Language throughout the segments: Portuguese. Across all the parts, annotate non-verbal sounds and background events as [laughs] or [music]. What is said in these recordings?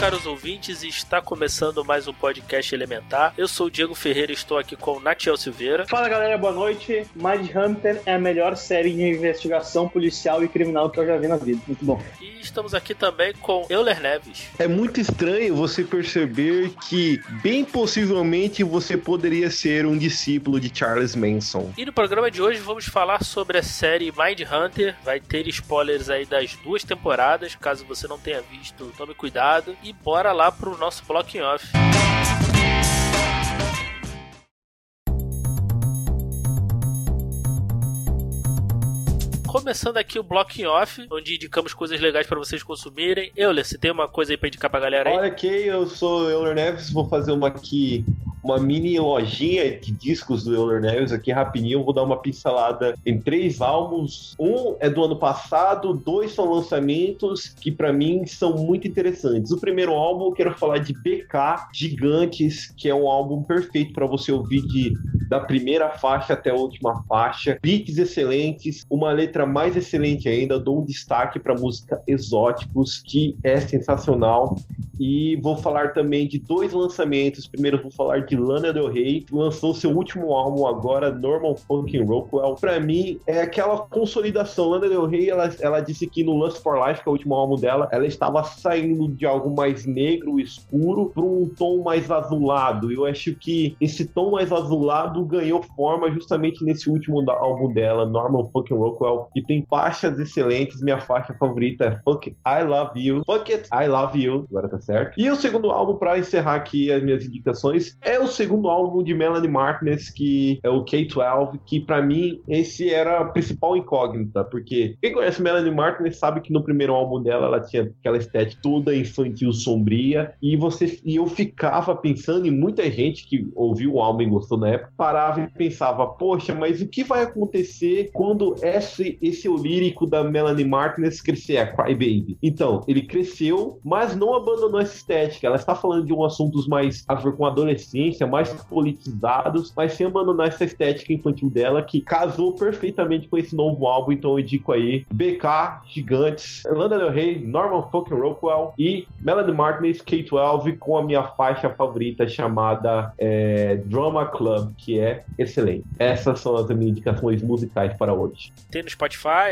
Caros ouvintes, está começando mais um podcast Elementar. Eu sou o Diego Ferreira e estou aqui com o Natiel Silveira. Fala galera, boa noite. Mind Hunter é a melhor série de investigação policial e criminal que eu já vi na vida. Muito bom. E estamos aqui também com Euler Neves. É muito estranho você perceber que, bem possivelmente, você poderia ser um discípulo de Charles Manson. E no programa de hoje vamos falar sobre a série Mind Hunter. Vai ter spoilers aí das duas temporadas. Caso você não tenha visto, tome cuidado. E bora lá pro nosso blocking off. Começando aqui o Blocking Off, onde indicamos coisas legais para vocês consumirem. Euler, você tem uma coisa aí pra indicar pra galera aí? Olha aqui, eu sou Euler Neves, vou fazer uma aqui, uma mini lojinha de discos do Euler Neves aqui rapidinho. Vou dar uma pincelada em três álbuns. Um é do ano passado, dois são lançamentos que para mim são muito interessantes. O primeiro álbum eu quero falar de BK Gigantes, que é um álbum perfeito para você ouvir de, da primeira faixa até a última faixa. Beats excelentes, uma letra mais excelente ainda. Dou um destaque para música Exóticos, que é sensacional. E vou falar também de dois lançamentos. Primeiro vou falar de Lana Del Rey, que lançou seu último álbum agora, Normal Funkin' Rockwell. Pra mim, é aquela consolidação. Lana Del Rey, ela, ela disse que no Lust for Life, que é o último álbum dela, ela estava saindo de algo mais negro, escuro, para um tom mais azulado. Eu acho que esse tom mais azulado ganhou forma justamente nesse último álbum dela, Normal Funkin' Rockwell, que tem faixas excelentes. Minha faixa favorita é Fuck I Love You. Fuck It, I Love You. Agora tá certo. E o segundo álbum, para encerrar aqui as minhas indicações, é o segundo álbum de Melanie Martinez, que é o K-12, que para mim esse era a principal incógnita, porque quem conhece Melanie Martinez sabe que no primeiro álbum dela ela tinha aquela estética toda infantil sombria, e você e eu ficava pensando em muita gente que ouviu o álbum e gostou na época, parava e pensava, poxa, mas o que vai acontecer quando esse, esse é o lírico da Melanie Martinez crescer, a Cry Baby? Então, ele cresceu, mas não abandonou essa estética. Ela está falando de um assuntos mais a ver com adolescência, mais politizados, mas sem abandonar essa estética infantil dela, que casou perfeitamente com esse novo álbum. Então eu indico aí BK, Gigantes, Lana Del Rey, Norman Fucking Rockwell e Melanie Martinez, K-12, com a minha faixa favorita chamada é, Drama Club, que é excelente. Essas são as minhas indicações musicais para hoje. Tem no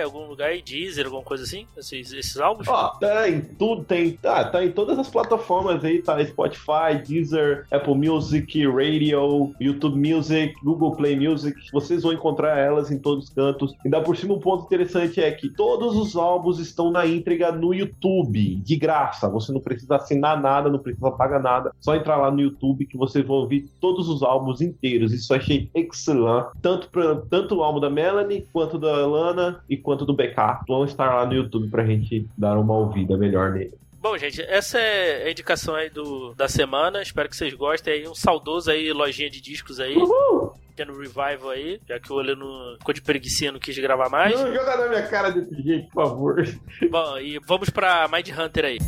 algum lugar aí, Deezer, alguma coisa assim? Esses, esses álbuns? Ó, tá em tudo, tem, tá, tá em todas as plataformas aí, tá Spotify, Deezer, Apple Music, Radio, YouTube Music, Google Play Music, vocês vão encontrar elas em todos os cantos. E dá por cima um ponto interessante é que todos os álbuns estão na íntegra no YouTube, de graça. Você não precisa assinar nada, não precisa pagar nada. Só entrar lá no YouTube que vocês vão ouvir todos os álbuns inteiros. Isso eu achei excelente. Tanto, pra, tanto o álbum da Melanie, quanto da Lana e quanto do BK. Vão estar lá no YouTube pra gente dar uma ouvida melhor nele. Bom, gente, essa é a indicação aí do, da semana. Espero que vocês gostem aí. Um saudoso aí, lojinha de discos aí. Tendo revival aí, já que o olho não ficou de preguiça não quis gravar mais. Não joga na minha cara desse jeito, por favor. Bom, e vamos pra Mind Hunter aí.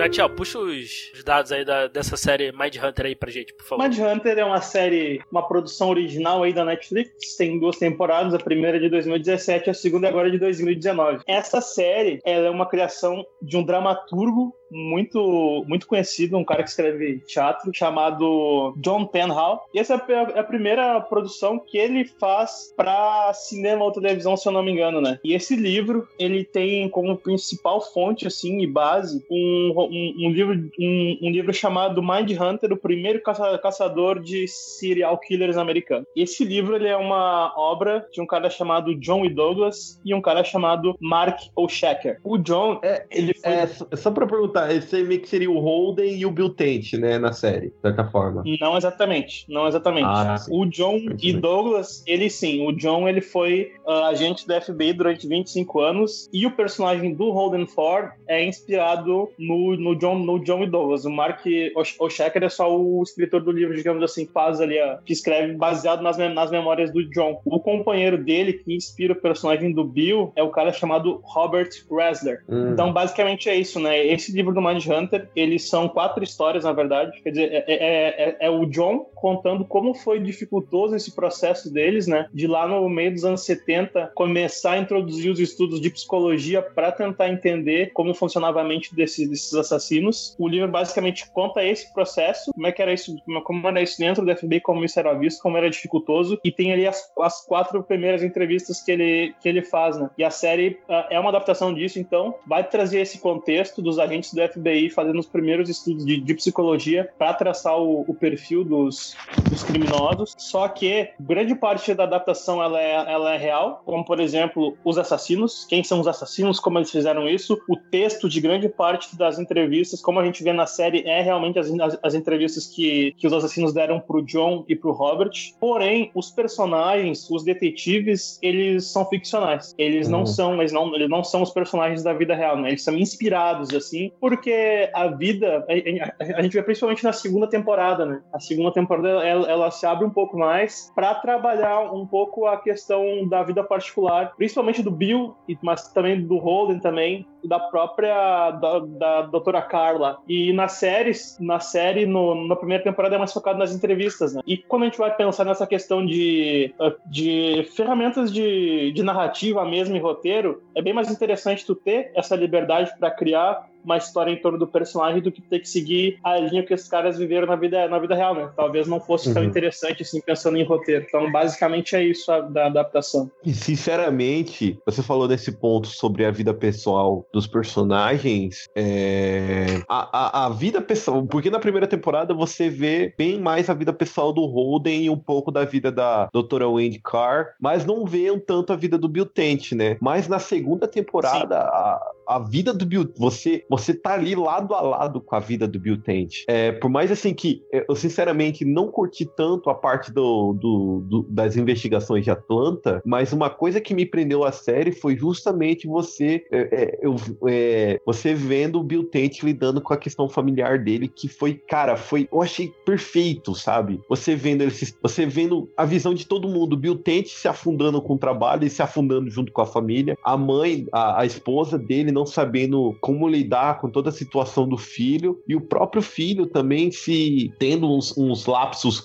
Natiel, puxa os, os dados aí da- dessa série Mind Hunter aí pra gente, por favor. Mind Hunter é uma série, uma produção original aí da Netflix, tem duas temporadas, a primeira é de 2017 e a segunda é agora de 2019. Essa série, ela é uma criação de um dramaturgo muito muito conhecido, um cara que escreve teatro, chamado John Penhall. E essa é a- é a primeira produção que ele faz para cinema ou televisão, se eu não me engano, né? E esse livro, ele tem como principal fonte, assim, e base, um, um, um livro, um, um livro chamado Mind Hunter, o primeiro caça- caçador de serial killers americanos. Esse livro, ele é uma obra de um cara chamado John E. Douglas e um cara chamado Mark O'Shacker. O John, É, ele foi... É, só pra perguntar, tá, esse meio que seria o Holden e o Bill Tent, né, na série, de certa forma. Não exatamente, não exatamente. Ah, o John e. Douglas, ele sim, o John ele foi ah, agente da FBI durante 25 anos e o personagem do Holden Ford é inspirado no, no, John, no John e Douglas. O Mark Osh- Oshaker é só o escritor do livro, digamos assim, faz ali, a, que escreve baseado nas, nas memórias do John. O companheiro dele que inspira o personagem do Bill é o cara chamado Robert Ressler. Hum. Então, basicamente é isso, né? Esse livro do Mindhunter, eles são quatro histórias, na verdade. Quer dizer, é, é- é- é o John contando como foi dificultoso esse processo deles, né? De lá no meio dos anos 70 começar a introduzir os estudos de psicologia para tentar entender como funcionava a mente desses, desses assassinos. O livro basicamente conta esse processo, como é que era isso, como- como era isso dentro do FBI, como isso era visto, como era dificultoso. E tem ali as, as quatro primeiras entrevistas que ele, que ele faz, né? E a série ah, é uma adaptação disso, então vai trazer esse contexto dos agentes do FBI fazendo os primeiros estudos de, de psicologia para traçar o, o perfil dos, dos criminosos. Só que grande parte da adaptação ela é, ela é real, como por exemplo os assassinos, quem são os assassinos, como eles fizeram isso, o texto de grande parte das entrevistas, como a gente vê na série, é realmente as, as, as entrevistas que, que os assassinos deram pro John e pro Robert. Porém, os personagens, os detetives, eles são ficcionais. Eles não Uhum. são, eles não, eles não são os personagens da vida real, né? Eles são inspirados assim, porque a vida a, a- a gente vê principalmente na segunda temporada, né? A segunda temporada ela, ela se abre um pouco mais para trabalhar um pouco a questão da vida particular, principalmente do Bill, mas também do Holden também, da própria da, da doutora Carla. E na série, na série no, na primeira temporada é mais focado nas entrevistas, né? E quando a gente vai pensar nessa questão de, de ferramentas de, de narrativa mesmo e roteiro, é bem mais interessante tu ter essa liberdade para criar uma história em torno do personagem do que ter que seguir a linha que esses caras viveram na vida, na vida real, né? Talvez não fosse tão Uhum. interessante assim pensando em roteiro. Então, basicamente é isso a, da adaptação. E sinceramente, você falou desse ponto sobre a vida pessoal dos personagens. é, A, a, a vida pessoal. Porque na primeira temporada você vê bem mais a vida pessoal do Holden e um pouco da vida da doutora Wendy Carr, mas não vê um tanto a vida do Bill Tent, né? Mas na segunda temporada, a, a vida do Bill. Você, você tá ali lado a lado com a vida do Bill Tent. É, por mais assim que eu sinceramente não curti tanto a parte do, do- do- das investigações de Atlanta, mas uma coisa que me prendeu a série foi justamente você é, é, é, você vendo o Bill Tent lidando com a questão familiar dele, que foi, cara, foi, eu achei perfeito, sabe? Você vendo ele, você vendo a visão de todo mundo, o Bill Tent se afundando com o trabalho e se afundando junto com a família, a mãe, a, a esposa dele não sabendo como lidar com toda a situação do filho e o próprio filho também se tendo uns, uns lapsos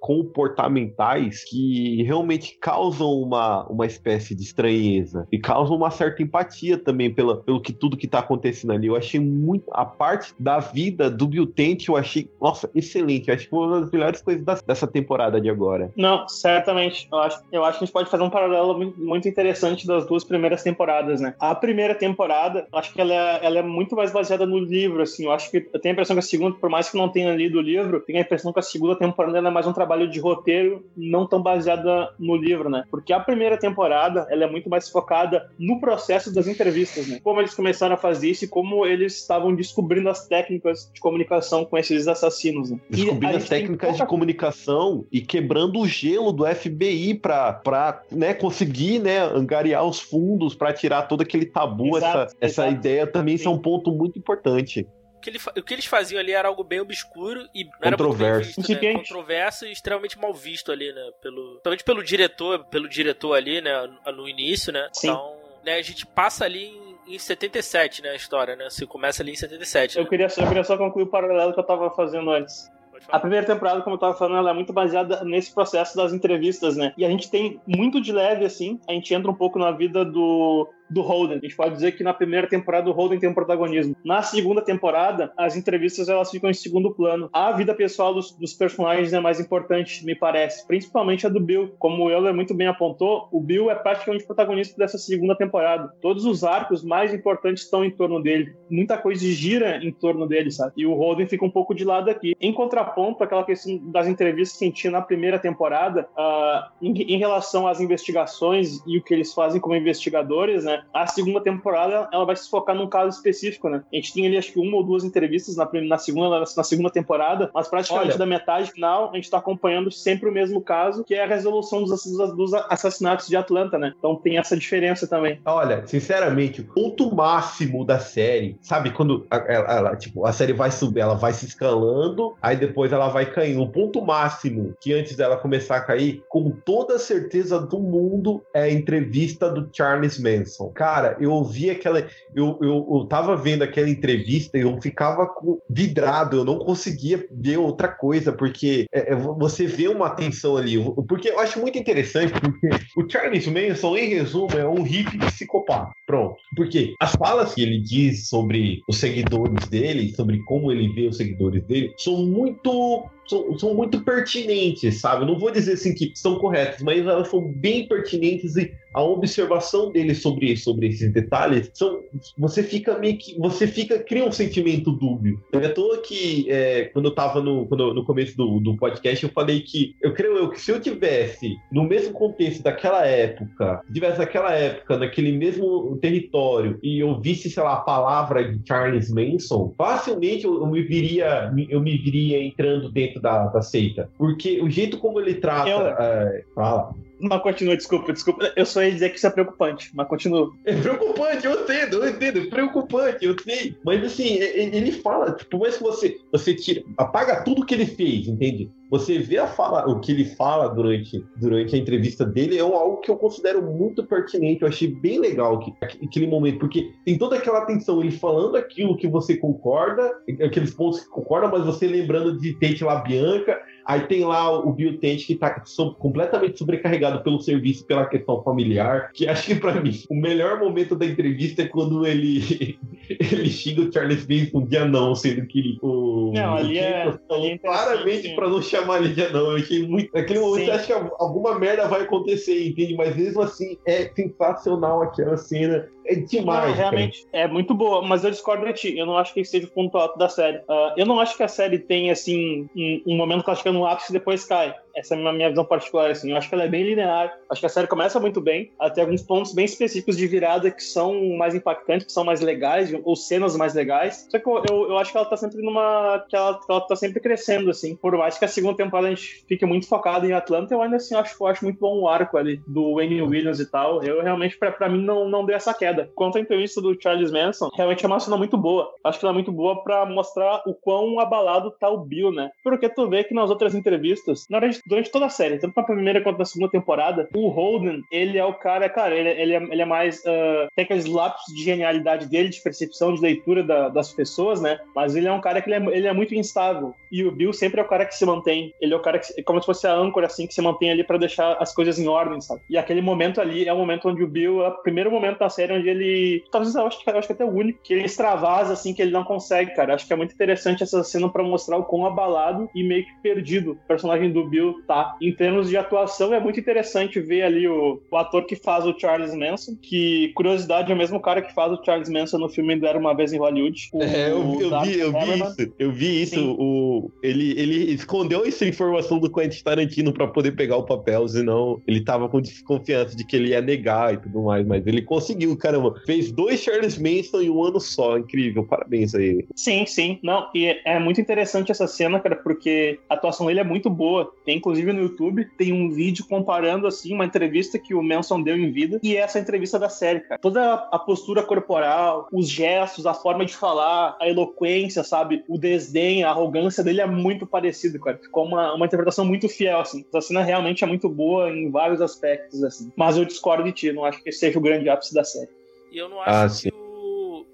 comportamentais que realmente causam uma, uma espécie de estranheza e causam uma certa empatia também pela, pelo que tudo que tá acontecendo ali. Eu achei muito a parte da vida do Bill eu achei, nossa, excelente. Eu acho que foi uma das melhores coisas da- dessa temporada de agora. Não, certamente. Eu acho, eu acho que a gente pode fazer um paralelo mu- muito interessante das duas primeiras temporadas, né? A primeira temporada, acho que ela é, ela é muito mais baseada no livro, assim. Eu acho que eu tenho a impressão que a segunda, por mais que não tenha lido o livro, tenho a impressão que a segunda temporada ela é mais um trabalho de roteiro, não tão baseada no livro, né? Porque a primeira temporada, ela é muito mais focada no processo das entrevistas, né? Como eles começaram a fazer isso e como eles estavam descobrindo as técnicas de comunicação com esses assassinos, né? Descobrindo as técnicas de pouca comunicação e quebrando o gelo do FBI para pra né, conseguir né, angariar os fundos para tirar todo aquele tabu. Exato, essa ideia também isso é Sim. um ponto muito importante. O que, ele o que eles faziam ali era algo bem obscuro e Controverso. visto, né? Controverso e extremamente mal visto ali, né? Pelo, principalmente pelo diretor, pelo diretor ali, né? No, início, né? Sim. Então, né, a gente passa ali em, em 77, né? A história, né? Você começa ali em 77. Eu Né? queria, eu queria só concluir o paralelo que eu tava fazendo antes. A primeira temporada, como eu tava falando, ela é muito baseada nesse processo das entrevistas, né? E a gente tem muito de leve, assim, a gente entra um pouco na vida do, do Holden. A gente pode dizer que na primeira temporada o Holden tem um protagonismo. Na segunda temporada, as entrevistas elas ficam em segundo plano. A vida pessoal dos, dos personagens é mais importante, me parece. Principalmente a do Bill. Como o Euler muito bem apontou, o Bill é praticamente protagonista dessa segunda temporada. Todos os arcos mais importantes estão em torno dele. Muita coisa gira em torno dele, sabe? E o Holden fica um pouco de lado aqui. Em contraponto, aquela questão das entrevistas que a gente tinha na primeira temporada, ah, em, em relação às investigações e o que eles fazem como investigadores, né? Né? A segunda temporada, ela vai se focar num caso específico, né? A gente tinha ali, acho que uma ou duas entrevistas na, na, segunda, na segunda temporada, mas praticamente Olha, da metade final, a gente tá acompanhando sempre o mesmo caso, que é a resolução dos, dos assassinatos de Atlanta, né? Então tem essa diferença também. Olha, sinceramente, o ponto máximo da série, sabe? Quando ela, ela, tipo, a série vai subir, ela vai se escalando, aí depois ela vai caindo. O ponto máximo que antes dela começar a cair, com toda a certeza do mundo, é a entrevista do Charles Manson. Cara, eu ouvi aquela. Eu, eu, eu tava vendo aquela entrevista e eu ficava vidrado, eu não conseguia ver outra coisa, porque é, é, você vê uma tensão ali. Porque eu acho muito interessante, porque o Charles Manson, em resumo, é um hippie psicopata. Pronto. Porque as falas que ele diz sobre os seguidores dele, sobre como ele vê os seguidores dele, são muito são, são, muito pertinentes, sabe? Eu não vou dizer assim que são corretas, mas elas são bem pertinentes e a observação dele sobre, sobre esses detalhes são você fica meio que você fica cria um sentimento dúbio. É à toa que é, quando eu tava no, quando, no começo do, do podcast eu falei que eu creio eu que se eu tivesse no mesmo contexto daquela época, tivesse naquela época naquele mesmo território e eu visse sei lá a palavra de Charles Manson, facilmente eu, eu me viria eu me viria entrando dentro da, da seita, porque o jeito como ele trata eu... é, fala mas continua, desculpa, desculpa. Eu só ia dizer que isso é preocupante, mas continua. É preocupante, eu entendo, eu entendo, é preocupante, eu sei. Mas assim, ele fala, tipo, mais que você, você tira, apaga tudo que ele fez, entende? Você vê a fala, o que ele fala durante, durante a entrevista dele é algo que eu considero muito pertinente. Eu achei bem legal que, aquele momento, porque tem toda aquela atenção, ele falando aquilo que você concorda, aqueles pontos que concorda, mas você lembrando de Tate La Bianca, Aí tem lá o Bill Tent que tá so, completamente sobrecarregado pelo serviço, pela questão familiar. Que acho que para mim o melhor momento da entrevista é quando ele [laughs] ele xinga o Charles Manson de anão, sendo que ele, o, não, ali é, ali é claramente para não chamar ele de anão. Eu achei muito. Naquele momento eu acho que alguma merda vai acontecer, entende? Mas mesmo assim é sensacional aquela cena. É demais. Não, realmente, cara. é muito boa, mas eu discordo de ti. Eu não acho que seja o ponto alto da série. Uh, eu não acho que a série tem, assim, um, um momento que ela chega no ápice e depois cai. Essa é a minha visão particular, assim. Eu acho que ela é bem linear. Acho que a série começa muito bem. Ela tem alguns pontos bem específicos de virada que são mais impactantes, que são mais legais, ou cenas mais legais. Só que eu, eu, eu acho que ela tá sempre numa. que ela, ela tá sempre crescendo, assim. Por mais que a segunda temporada a gente fique muito focado em Atlanta, eu ainda assim acho, eu acho muito bom o arco ali do Wayne Williams e tal. Eu realmente, pra, pra mim, não, não deu essa queda. Quanto à entrevista do Charles Manson, realmente é uma cena muito boa. Acho que ela é muito boa pra mostrar o quão abalado tá o Bill, né? Porque tu vê que nas outras entrevistas, durante toda a série, tanto na primeira quanto na segunda temporada, o Holden, ele é o cara, cara, ele, ele, é, ele é mais. Uh, tem aqueles lapsos de genialidade dele, de percepção, de leitura da, das pessoas, né? Mas ele é um cara que ele é, ele é, muito instável. E o Bill sempre é o cara que se mantém. Ele é o cara que, como se fosse a âncora, assim, que se mantém ali para deixar as coisas em ordem, sabe? E aquele momento ali é o momento onde o Bill, é o primeiro momento da série onde ele. Talvez eu acho, eu acho que até o único, que ele extravasa, assim, que ele não consegue, cara. Acho que é muito interessante essa cena para mostrar o quão abalado e meio que perdido o personagem do Bill tá. Em termos de atuação, é muito interessante ver ali o, o ator que faz o Charles Manson, que, curiosidade, é o mesmo cara que faz o Charles Manson no filme do Era Uma Vez em Hollywood. O, [laughs] é, eu, eu vi, eu vi isso. Eu vi isso. O, ele, ele escondeu essa informação do Quentin Tarantino para poder pegar o papel, senão ele tava com desconfiança de que ele ia negar e tudo mais, mas ele conseguiu, caramba. Fez dois Charles Manson em um ano só, incrível, parabéns aí. Sim, sim. Não, e é muito interessante essa cena, cara, porque a atuação dele é muito boa. Tem, inclusive, no YouTube, tem um vídeo comparando, assim, uma entrevista que o Manson deu em vida e essa entrevista da série, cara. Toda a postura corporal, os gestos, a forma de falar, a eloquência, sabe? O desdém, a arrogância dele é muito parecido, cara. Ficou uma, uma interpretação muito fiel, assim. Essa cena realmente é muito boa em vários aspectos, assim. Mas eu discordo de ti, não acho que seja o grande ápice da série. E eu não acho ah, que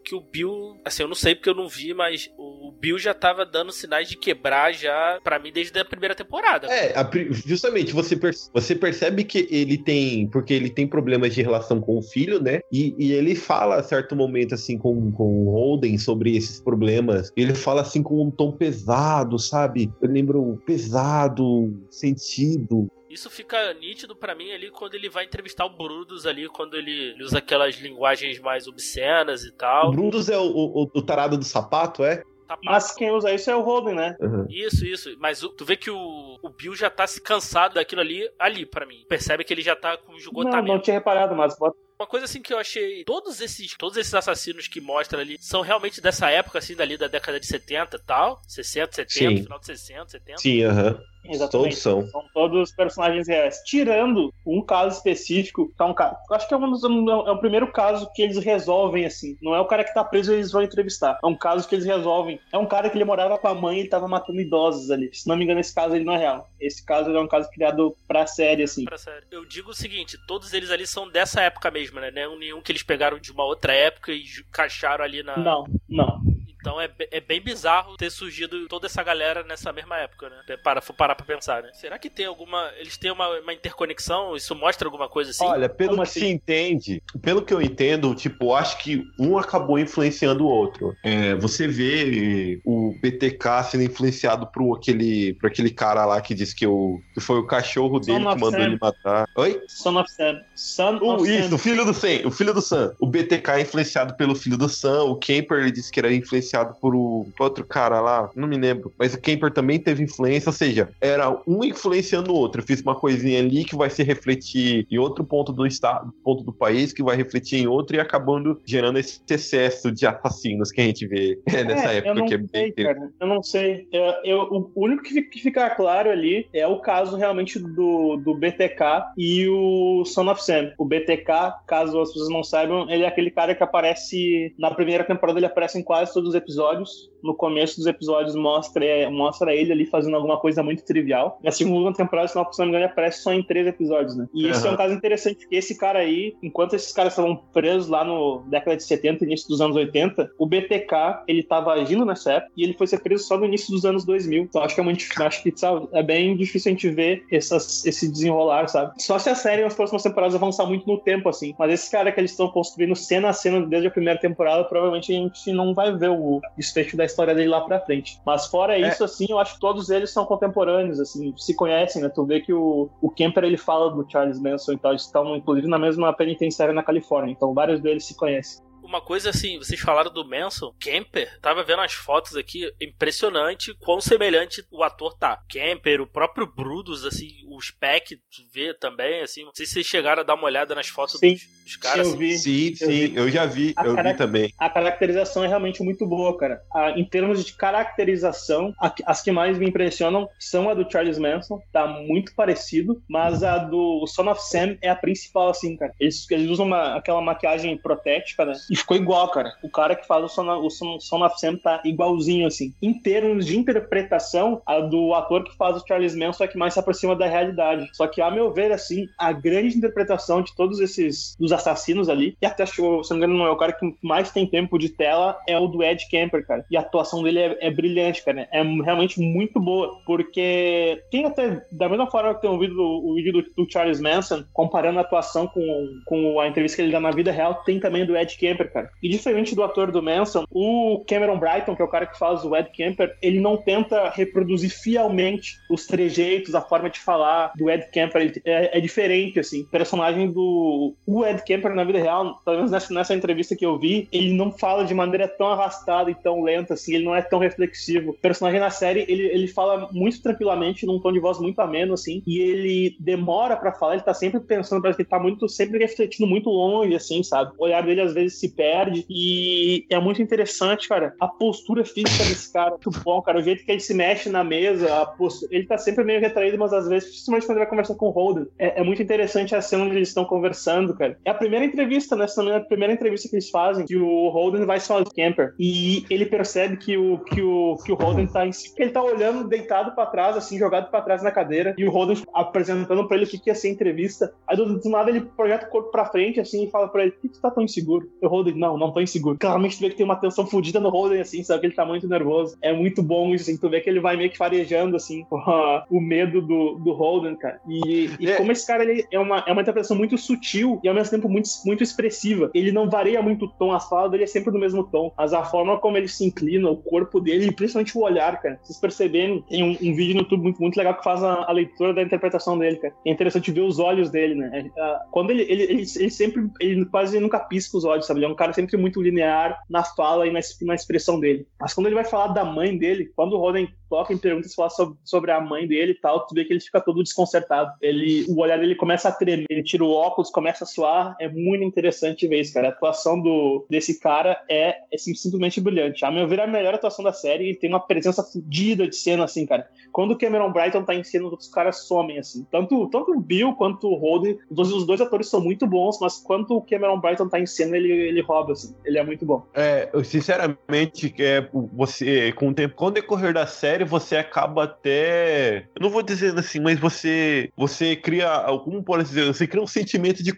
que o Bill, assim, eu não sei porque eu não vi, mas o Bill já tava dando sinais de quebrar já para mim desde a primeira temporada. É, a, justamente você, perce, você percebe que ele tem, porque ele tem problemas de relação com o filho, né? E, e ele fala a certo momento assim com, com o Holden sobre esses problemas. Ele fala assim com um tom pesado, sabe? Eu lembro pesado, sentido. Isso fica nítido para mim ali quando ele vai entrevistar o Brutus ali, quando ele, ele usa aquelas linguagens mais obscenas e tal. O Brutus é o, o, o tarado do sapato, é? Mas quem usa isso é o Holden, né? Uhum. Isso, isso. Mas tu vê que o, o Bill já tá se cansado daquilo ali, ali para mim. Percebe que ele já tá com esgotamento. Não, não tinha reparado, mas Uma coisa assim que eu achei, todos esses, todos esses assassinos que mostram ali são realmente dessa época assim, dali da década de 70 e tal, 60, 70, Sim. final de 60, 70. Sim, aham. Exatamente. Todos são. São todos personagens reais. Tirando um caso específico, que é um caso. Eu acho que é, um dos- é o primeiro caso que eles resolvem, assim. Não é o cara que tá preso e eles vão entrevistar. É um caso que eles resolvem. É um cara que ele morava com a mãe e ele tava matando idosos ali. Se não me engano, esse caso ele não é real. Esse caso ele é um caso criado pra série, assim. Pra série. Eu digo o seguinte, todos eles ali são dessa época mesmo, né? Não é nenhum que eles pegaram de uma outra época e encaixaram ali na. Não, não. Então é, é bem bizarro ter surgido toda essa galera nessa mesma época, né? Para, for parar pra pensar, né? Será que tem alguma. Eles têm uma, uma interconexão? Isso mostra alguma coisa assim? Olha, pelo Como que assim? se entende, pelo que eu entendo, tipo, acho que um acabou influenciando o outro. É, você vê eh, o BTK sendo influenciado por aquele, por aquele cara lá que disse que, o, que foi o cachorro Son dele que of mandou Sam. ele matar. Oi? Son of Sam. Son O, of isso, Sam. o filho do Sam, o filho do Sam. O BTK é influenciado pelo filho do Sam, o Kemper ele disse que era influenciado por o outro cara lá, não me lembro. Mas o Kemper também teve influência, ou seja, era um influenciando o outro. Eu fiz uma coisinha ali que vai se refletir em outro ponto do estado, ponto do país, que vai refletir em outro e acabando gerando esse excesso de assassinos que a gente vê [laughs] é, nessa época, eu não que é sei, bem. cara. Eu não sei. Eu, eu- o único que fica, claro ali é o caso realmente do, do BTK e o Son of Sam. O BTK, caso as pessoas não saibam, ele é aquele cara que aparece na primeira temporada, ele aparece em quase todos os episódios. No começo dos episódios mostra, é, mostra ele ali fazendo alguma coisa muito trivial. Na segunda temporada, se não me engano, ele aparece só em três episódios, né? E esse é um caso interessante, porque esse cara aí, enquanto esses caras estavam presos lá no década de 70, início dos anos 80, o BTK, ele tava agindo nessa época e ele foi ser preso só no início dos anos 2000. Então acho que é muito acho que sabe, é bem difícil a gente ver essas, esse desenrolar, sabe? Só se a série nas próximas temporadas avançar muito no tempo, assim. Mas esse cara que eles estão construindo cena a cena desde a primeira temporada, provavelmente a gente não vai ver o desfecho da história dele lá pra frente. Mas fora isso, assim, eu acho que todos eles são contemporâneos, assim, se conhecem, né? Tu vê que o, o Kemper, ele fala do Charles Manson e tal, eles estão, inclusive, na mesma penitenciária na Califórnia. Então vários deles se conhecem. Uma coisa assim, vocês falaram do Manson, Kemper, tava vendo as fotos aqui, impressionante quão semelhante o ator tá. Kemper, o próprio Brutus, assim, o Speck, tu vê também, assim, não sei se vocês chegaram a dar uma olhada nas fotos Sim, dos, dos caras, eu vi. Sim, Eu sim, vi. eu já vi, A eu vi também. a caracterização é realmente muito boa, cara. Ah, em termos de caracterização, a- as que mais me impressionam são a do Charles Manson, tá muito parecido, mas a do Son of Sam é a principal, assim, cara. Eles, eles usam uma- aquela maquiagem protética, né? E ficou igual, cara. O cara que faz o Son, o Son, Son of Sam tá igualzinho, assim. Em termos de interpretação, a do ator que faz o Charles Manson é que mais se aproxima da realidade. Só que, a meu ver, assim, a grande interpretação de todos esses dos assassinos ali, e até se não me engano, não é o cara que mais tem tempo de tela, é o do Ed Kemper, cara. E a atuação dele é, é brilhante, cara. É realmente muito boa, porque tem até, da mesma forma que tem ouvido o, o vídeo do, do Charles Manson, comparando a atuação com, com a entrevista que ele dá na vida real, tem também do Ed Kemper, cara. E diferente do ator do Manson, o Cameron Brighton, que é o cara que faz o Ed Kemper, ele não tenta reproduzir fielmente os trejeitos, a forma de falar do Ed Kemper. Ele- é, é diferente, assim. O personagem do o Ed Kemper na vida real, pelo menos nessa, nessa entrevista que eu vi, ele não fala de maneira tão arrastada e tão lenta, assim. Ele não é tão reflexivo. O personagem na série, ele, ele fala muito tranquilamente, num tom de voz muito ameno, assim. E ele demora pra falar, ele tá sempre pensando, parece que ele tá muito, sempre refletindo muito longe, assim, sabe? O olhar dele às vezes se perde. E é muito interessante, cara. A postura física desse cara, muito bom, cara. O jeito que ele se mexe na mesa, postura... ele tá sempre meio retraído, mas às vezes, principalmente quando ele vai conversar com o Holden, é, é muito interessante a cena onde eles estão conversando, cara. É a primeira entrevista, né? Se não me engano, é a primeira entrevista que eles fazem, que o Holden vai falar do Camper. E ele percebe que o, que o, que o Holden tá em si. Ele tá olhando deitado pra trás, assim, jogado pra trás na cadeira. E o Holden apresentando pra ele o que, que ia ser a entrevista. Aí do, do nada ele projeta o corpo pra frente, assim, e fala pra ele: Por que tu tá tão inseguro? E o Holden, não, não tô inseguro. Claramente tu vê que tem uma tensão fodida no Holden, assim, sabe? Que ele tá muito nervoso. É muito bom isso, assim. Tu vê que ele vai meio que farejando, assim, [laughs] o medo do, do Holden, cara. E, e É. como esse cara, ele é uma, é uma interpretação muito sutil e ao mesmo tempo muito, muito expressiva. Ele não varia muito o tom, as falas dele é sempre do mesmo tom. Mas a forma como ele se inclina, o corpo dele, e principalmente o olhar, cara. Vocês perceberem, tem um, um vídeo no YouTube muito, muito legal que faz a, a leitura da interpretação dele, cara. É interessante ver os olhos dele, né? É, quando ele, ele, ele, ele sempre, ele quase nunca pisca os olhos, sabe? Ele é um cara sempre muito linear na fala e na, na expressão dele. Mas quando ele vai falar da mãe dele, quando o Roden toca em perguntas falar sobre, sobre a mãe dele e tal, tu vê que ele fica todo desconcertado. Ele, o olhar dele começa a tremer, ele tira o óculos, começa a suar. É muito interessante ver isso, cara. A atuação do, desse cara é, é simplesmente brilhante. A meu ver, é a melhor atuação da série. Ele tem uma presença fodida de cena, assim, cara. Quando o Cameron Brighton tá em cena, os outros caras somem, assim. Tanto, tanto o Bill quanto o Holden, os, os dois atores são muito bons, mas quando o Cameron Brighton tá em cena, ele, ele rouba, assim. Ele é muito bom. É, eu, sinceramente, é, você, com o tempo, com o decorrer da série, você acaba até. Eu não vou dizer assim, mas você você cria algum, por dizer, você cria um sentimento de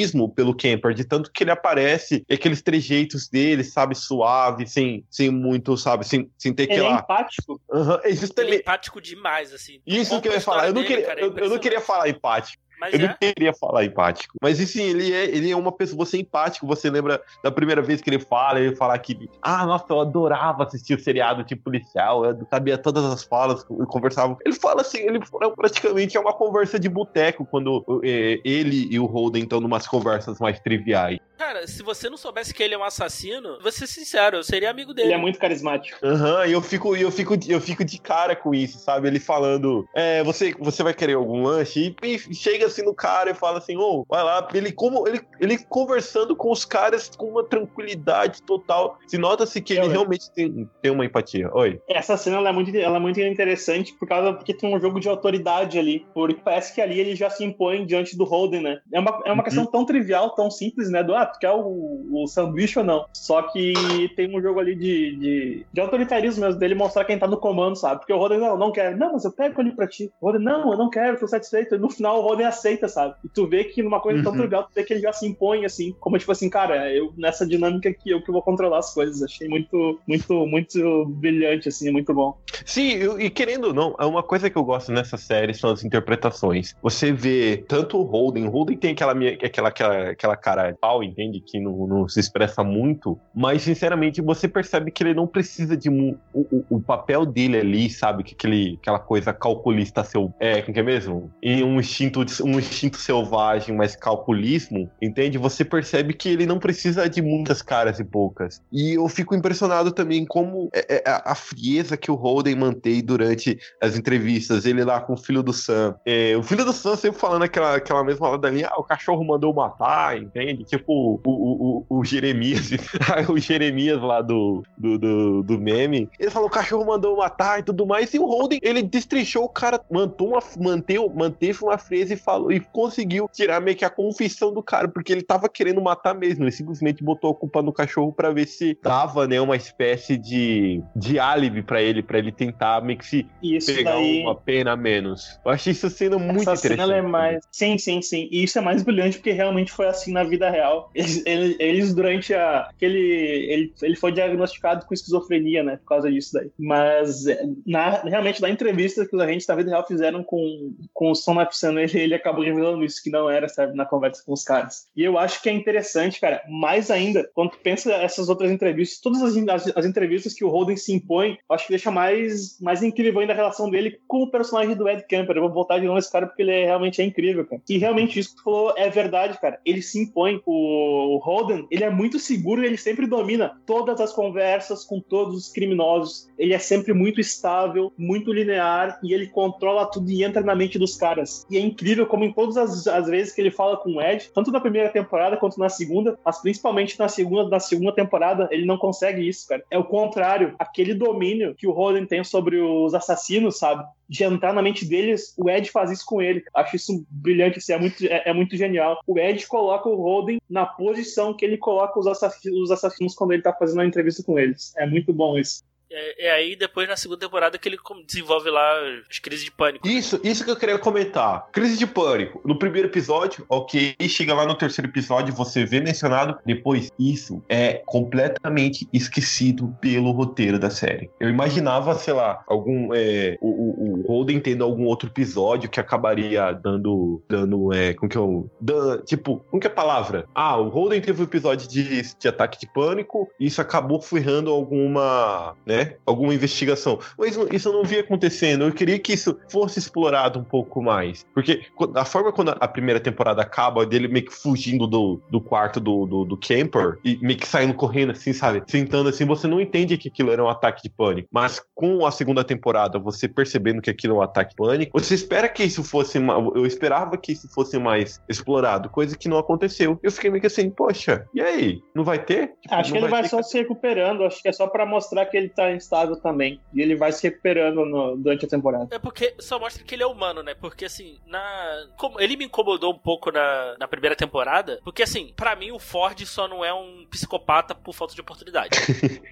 coleguismo pelo Kemper, de tanto que ele aparece, e aqueles trejeitos dele, sabe, suave, sem, sem muito, sabe, sem, sem ter que Ele é lá. empático. Uhum, é Ele é empático demais, assim. Isso que eu ia falar. Eu não, queria, cara, é eu, eu não queria falar empático. Mas Eu é. não queria falar empático. Mas assim, ele é, ele é uma pessoa, você é empático, você lembra da primeira vez que ele fala, ele fala que, ah, nossa, eu adorava assistir o seriado tipo policial, eu sabia todas as falas, eu conversava. Ele fala assim, ele praticamente é uma conversa de boteco quando eh, ele e o Holden estão numas conversas mais triviais. Cara, se você não soubesse que ele é um assassino, vou ser sincero, eu seria amigo dele. Ele é muito carismático. Aham, e eu fico, eu, fico, eu fico de cara com isso, sabe? Ele falando, é, você, você vai querer algum lanche? E, e chega assim no cara e fala assim, ô, vai lá. Ele, como, ele, ele conversando com os caras com uma tranquilidade total. Se nota-se que ele Eu- realmente tem, tem uma empatia. Oi. Essa cena ela é, muito, ela é muito interessante por causa porque tem um jogo de autoridade ali. Porque parece que ali ele já se impõe diante do Holden, né? É uma, é uma Uhum. questão tão trivial, tão simples, né? Do ah, tu quer o, o sanduíche ou não? Só que tem um jogo ali de, de, de autoritarismo mesmo, dele mostrar quem tá no comando, sabe? Porque o Holden, não, não quero. Não, mas eu pego ali pra ti. O Holden, não, eu não quero, tô satisfeito. E no final o Holden aceita, sabe? E tu vê que numa coisa tão Uhum. trivial, tu vê que ele já se impõe, assim, como tipo assim, cara, eu nessa dinâmica aqui, eu que vou controlar as coisas. Achei muito, muito, muito brilhante, assim, é muito bom. Sim, eu- e querendo ou não, é uma coisa que eu gosto nessa série são as interpretações. Você vê tanto o Holden, o Holden tem aquela, minha- aquela, aquela, aquela cara de pau, entende? Que não, não se expressa muito, mas sinceramente você percebe que ele não precisa de o, o, o papel dele ali, sabe? Que aquele, aquela coisa calculista seu. É, como que é mesmo? E um instinto, um instinto selvagem, mas calculismo, entende? Você percebe que ele não precisa de muitas caras e poucas. E eu fico impressionado também como é- é a, a frieza que o Holden mantém durante as entrevistas, ele lá com o filho do Sam. É, o filho do Sam sempre falando aquela, aquela mesma ladainha, ah, o cachorro mandou matar, entende? Tipo o, o, o, o Jeremias, [laughs] o Jeremias lá do, do, do, do meme. Ele falou, o cachorro mandou matar e tudo mais, e o Holden, ele destrinchou o cara, mantou uma, manteve, manteve uma frieza e falou, e conseguiu tirar meio que a confissão do cara, porque ele tava querendo matar mesmo, ele simplesmente botou a culpa no cachorro pra ver se dava, né, uma espécie de, de álibi pra ele, pra ele tentar meio que se isso pegar daí. uma pena a menos. Eu achei isso sendo muito essa interessante. cena é mais. Sim, sim, sim. E isso é mais brilhante porque realmente foi assim na vida real. Eles, eles, eles, durante a. Aquele, ele, ele foi diagnosticado com esquizofrenia, né? Por causa disso daí. Mas é, na, realmente, na entrevista que os agentes da vida real fizeram com, com o Son ele, ele acabou revelando isso, que não era, sabe, na conversa com os caras. E eu acho que é interessante, cara, mais ainda, quando tu pensa essas outras entrevistas, todas as, as, as entrevistas que o Holden se impõe, acho que deixa mais, mais incrível ainda a relação dele com o personagem do Ed Kemper. Eu vou voltar de novo nesse cara porque ele é, realmente é incrível, cara. E realmente isso que tu falou é verdade, cara. Ele se impõe. O Holden, ele é muito seguro e ele sempre domina todas as conversas com todos os criminosos. Ele é sempre muito estável, muito linear e ele controla tudo e entra na mente dos caras. E é incrível como em todas as, as vezes que ele fala com o Ed, tanto na primeira temporada quanto na segunda, mas principalmente na segunda, na segunda temporada, ele não consegue isso, cara. É o contrário, aquele domínio que o Holden tem sobre os assassinos, sabe? De entrar na mente deles, o Ed faz isso com ele. Acho isso brilhante, assim, é, muito, é, é, muito genial. O Ed coloca o Holden na posição que ele coloca os assassinos, os assassinos quando ele tá fazendo a entrevista com eles. É muito bom isso. É, é, aí depois na segunda temporada que ele desenvolve lá as crises de pânico. Isso, isso que eu queria comentar. Crise de pânico. No primeiro episódio, ok. Chega lá no terceiro episódio, você vê mencionado. Depois, isso é completamente esquecido pelo roteiro da série. Eu imaginava, sei lá, algum. É, o, o, o Holden tendo algum outro episódio que acabaria dando. dando. É, como que eu. Dando, tipo, como que é a palavra? Ah, o Holden teve um episódio de, de ataque de pânico. E isso acabou ferrando alguma. Né, né? Alguma investigação. Mas isso eu não vi acontecendo. Eu queria que isso fosse explorado um pouco mais. Porque a forma quando a primeira temporada acaba, dele meio que fugindo do, do quarto do, do, do camper e meio que saindo correndo assim, sabe? Sentando assim, você não entende que aquilo era um ataque de pânico. Mas com a segunda temporada, você percebendo que aquilo é um ataque de pânico, você espera que isso fosse. Eu esperava que isso fosse mais explorado, coisa que não aconteceu. Eu fiquei meio que assim, poxa, e aí? Não vai ter? Tipo, acho que ele vai, vai só que... se recuperando. Acho que é só para mostrar que ele tá instável também. E ele vai se recuperando no, durante a temporada. É porque só mostra que ele é humano, né? Porque assim, na. Como ele me incomodou um pouco na, na primeira temporada. Porque assim, para mim o Ford só não é um psicopata por falta de oportunidade.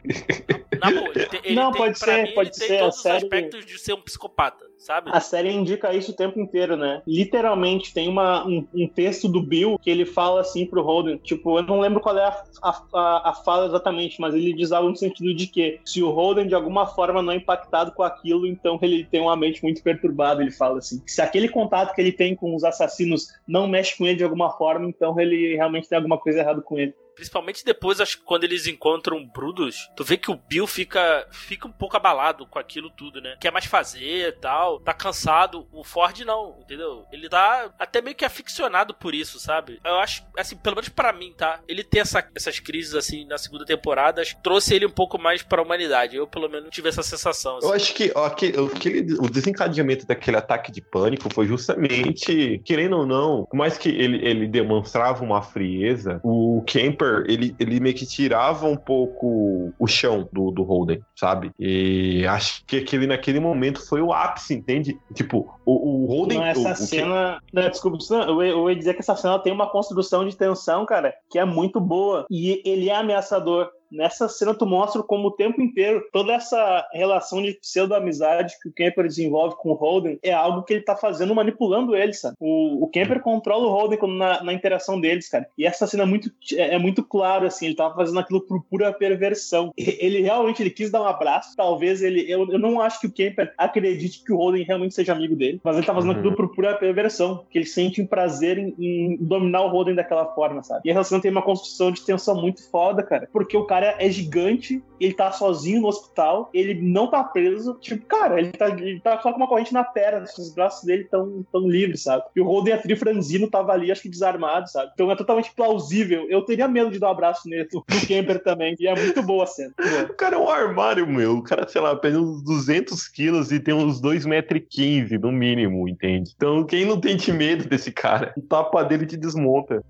[laughs] na, na boa, ele, tem, ele não, tem, pode ser, mim, pode ele ser. tem todos os aspectos de ser um psicopata sabe? A série indica isso o tempo inteiro, né? Literalmente, tem uma, um, um, texto do Bill que ele fala assim pro Holden, tipo, eu não lembro qual é a, a, a fala exatamente, mas ele diz algo no sentido de que se o Holden de alguma forma não é impactado com aquilo, então ele tem uma mente muito perturbada, ele fala assim. Se aquele contato que ele tem com os assassinos não mexe com ele de alguma forma, então ele realmente tem alguma coisa errada com ele. Principalmente depois, acho que quando eles encontram Brudos, tu vê que o Bill fica, fica um pouco abalado com aquilo tudo, né? Quer mais fazer e tal, tá cansado. O Ford não, entendeu? Ele tá até meio que aficionado por isso, sabe? Eu acho, assim, pelo menos para mim, tá? Ele ter essa, essas crises, assim, na segunda temporada, trouxe ele um pouco mais pra humanidade. Eu, pelo menos, tive essa sensação. Assim. Eu acho que ó, aquele, aquele, o desencadeamento daquele ataque de pânico foi justamente, querendo ou não, por mais que ele, ele demonstrava uma frieza, o Kemper ele, ele meio que tirava um pouco o chão do, do Holden, sabe? E acho que aquele naquele momento foi o ápice, entende? Tipo, o, o Holden. Não, essa o, cena. Que... Não, desculpa, eu, eu ia dizer que essa cena tem uma construção de tensão, cara, que é muito boa. E ele é ameaçador nessa cena tu mostra como o tempo inteiro toda essa relação de pseudo-amizade que o Kemper desenvolve com o Holden é algo que ele tá fazendo manipulando ele, sabe? O, o Kemper controla o Holden na, na interação deles, cara. E essa cena é muito, é, é, muito claro, assim, ele tava fazendo aquilo por pura perversão. Ele realmente ele quis dar um abraço, talvez ele. Eu, eu não acho que o Kemper acredite que o Holden realmente seja amigo dele, mas ele tá fazendo uhum. aquilo por pura perversão, que ele sente um prazer em, em dominar o Holden daquela forma, sabe? E essa cena tem uma construção de tensão muito foda, cara, porque o cara é gigante, ele tá sozinho no hospital, ele não tá preso. Tipo, cara, ele tá, ele tá só com uma corrente na perna, os braços dele tão, tão livres, sabe? E o Holden a Franzino tava ali, acho que desarmado, sabe? Então é totalmente plausível. Eu teria medo de dar um abraço nele, no Kemper também. E é muito boa a cena. [laughs] O cara é um armário, meu. O cara, sei lá, pesa uns 200 quilos e tem uns 2,15m no mínimo, entende? Então quem não tem medo desse cara? O tapa dele te desmonta.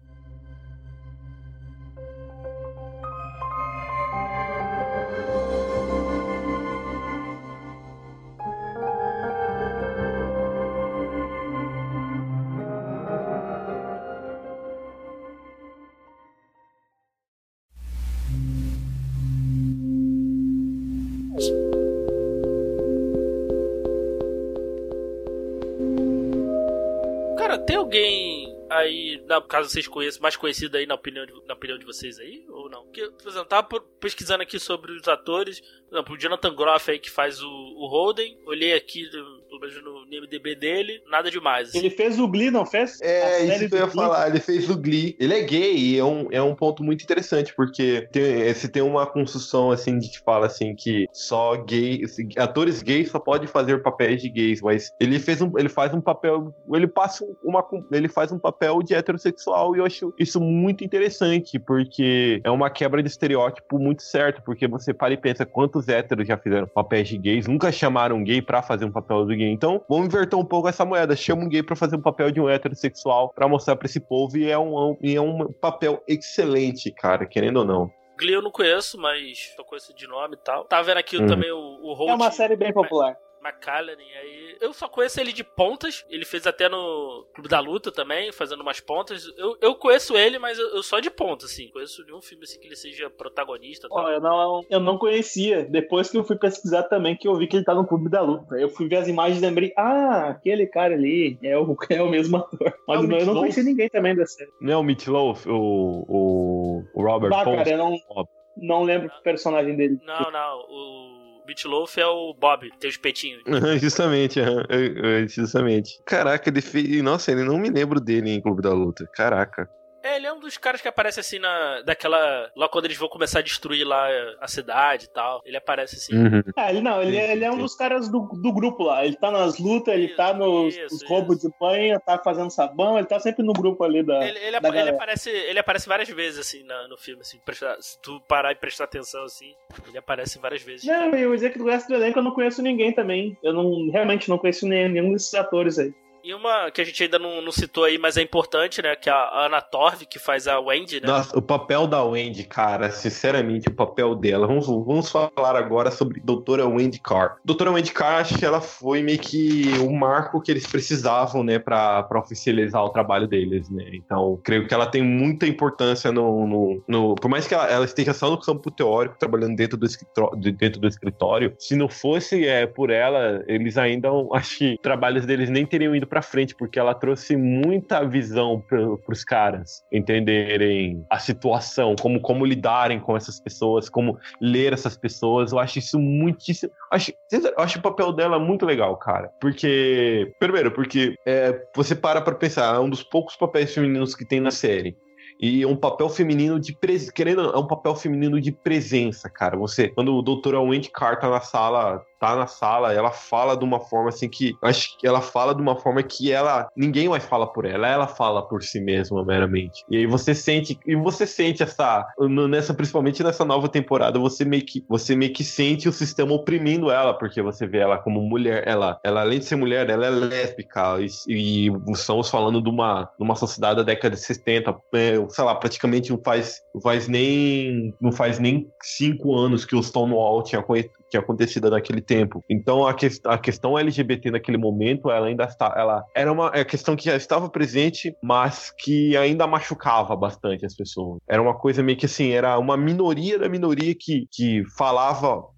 Na caso vocês conheçam, mais conhecido aí na opinião de, na opinião de vocês aí, ou não? Porque, por exemplo, tava pesquisando aqui sobre os atores, por exemplo, o Jonathan Groff aí que faz o, o Holden, olhei aqui pelo menos no MDB dele, nada demais. Assim. Ele fez o Glee, não fez? É, isso que eu ia falar, ele fez o Glee. Ele é gay e é um, é um ponto muito interessante, porque tem, se tem uma construção assim de que fala assim que só gay, assim, atores gays só podem fazer papéis de gays, mas ele fez um, ele faz um papel, ele passa uma, ele faz um papel de heterossexual e eu acho isso muito interessante, porque é uma quebra de estereótipo muito certo, porque você para e pensa quantos héteros já fizeram papéis de gays, nunca chamaram gay para fazer um papel do gay. Então, vamos inverter um pouco essa moeda. Chama um gay para fazer um papel de um heterossexual para mostrar para esse povo e é um, e é um papel excelente, cara, querendo ou não. Glee eu não conheço, mas eu conheço de nome e tal. Tava vendo aqui hum. também o, o Holt. É uma série bem popular. McCallum, aí eu só conheço ele de pontas. Ele fez até no Clube da Luta também, fazendo umas pontas. Eu, eu conheço ele, mas eu, eu só de ponta, assim. Conheço nenhum filme assim que ele seja protagonista. Oh, eu, não, eu não conhecia. Depois que eu fui pesquisar também, que eu vi que ele tá no Clube da Luta. Eu fui ver as imagens e lembrei, ah, aquele cara ali é o, [laughs] é o mesmo ator. Mas não, eu não conhecia ninguém também da série. Não é o Meat Loaf, o, o, o Robert bah, cara, eu não, não lembro o personagem dele. Não, não. O Meatloaf é o Bob, tem os [laughs] justamente, justamente. Caraca, ele fez. Nossa, ele não me lembro dele em Clube da Luta. Caraca. É, ele é um dos caras que aparece assim na. daquela. Lá quando eles vão começar a destruir lá a cidade e tal. Ele aparece assim. Uhum. É, ele não, ele, é- ele é um dos caras do, do grupo lá. Ele tá nas lutas, ele tá nos, Isso, nos isso. roubos de banha, tá fazendo sabão, ele tá sempre no grupo ali da. Ele, ele, da ele aparece, ele aparece várias vezes, assim, na- no filme, assim. prestar- se tu parar e prestar atenção, assim, ele aparece várias vezes. Não, eu ia dizer que do resto do elenco eu não conheço ninguém também. Eu não, realmente não conheço nenhum desses atores aí. E uma que a gente ainda não, não citou aí, mas é importante, né? Que é a Anna Torv, que faz a Wendy, né? Nossa, o papel da Wendy, cara, sinceramente, o papel dela. Vamos, vamos falar agora sobre Doutora Wendy Carr. Doutora Wendy Carr, acho que ela foi meio que o marco que eles precisavam, né, pra, pra oficializar o trabalho deles, né? Então, creio que ela tem muita importância no. no, no- por mais que ela, ela esteja só no campo teórico, trabalhando dentro do, dentro do escritório, se não fosse é, por ela, eles ainda, acho que, trabalhos deles nem teriam ido pra frente, porque ela trouxe muita visão para os caras entenderem a situação, como, como lidarem com essas pessoas, como ler essas pessoas. Eu acho isso muitíssimo. Acho, eu acho o papel dela muito legal, cara. Porque, primeiro, porque é, você para pra pensar, é um dos poucos papéis femininos que tem na série. E um papel feminino de presença. Querendo, é um papel feminino de presença, cara. Você, quando o Dr. Wendy Carr tá na sala, tá na sala, ela fala de uma forma assim que. Acho que ela fala de uma forma que ela. Ninguém mais fala por ela, ela fala por si mesma, meramente. E aí você sente. E você sente essa. Nessa, principalmente nessa nova temporada, você meio que. Você meio que sente o sistema oprimindo ela, porque você vê ela como mulher. Ela, ela além de ser mulher, ela é lésbica. E, e estamos falando de uma, de uma sociedade da década de 70. é, sei lá, praticamente não faz, não faz nem. Não faz nem cinco anos que o Stonewall tinha, tinha acontecido naquele tempo. Então a, que, a questão LGBT naquele momento, ela ainda está. Ela era uma é questão que já estava presente, mas que ainda machucava bastante as pessoas. Era uma coisa meio que assim, era uma minoria da minoria que, que falava fa-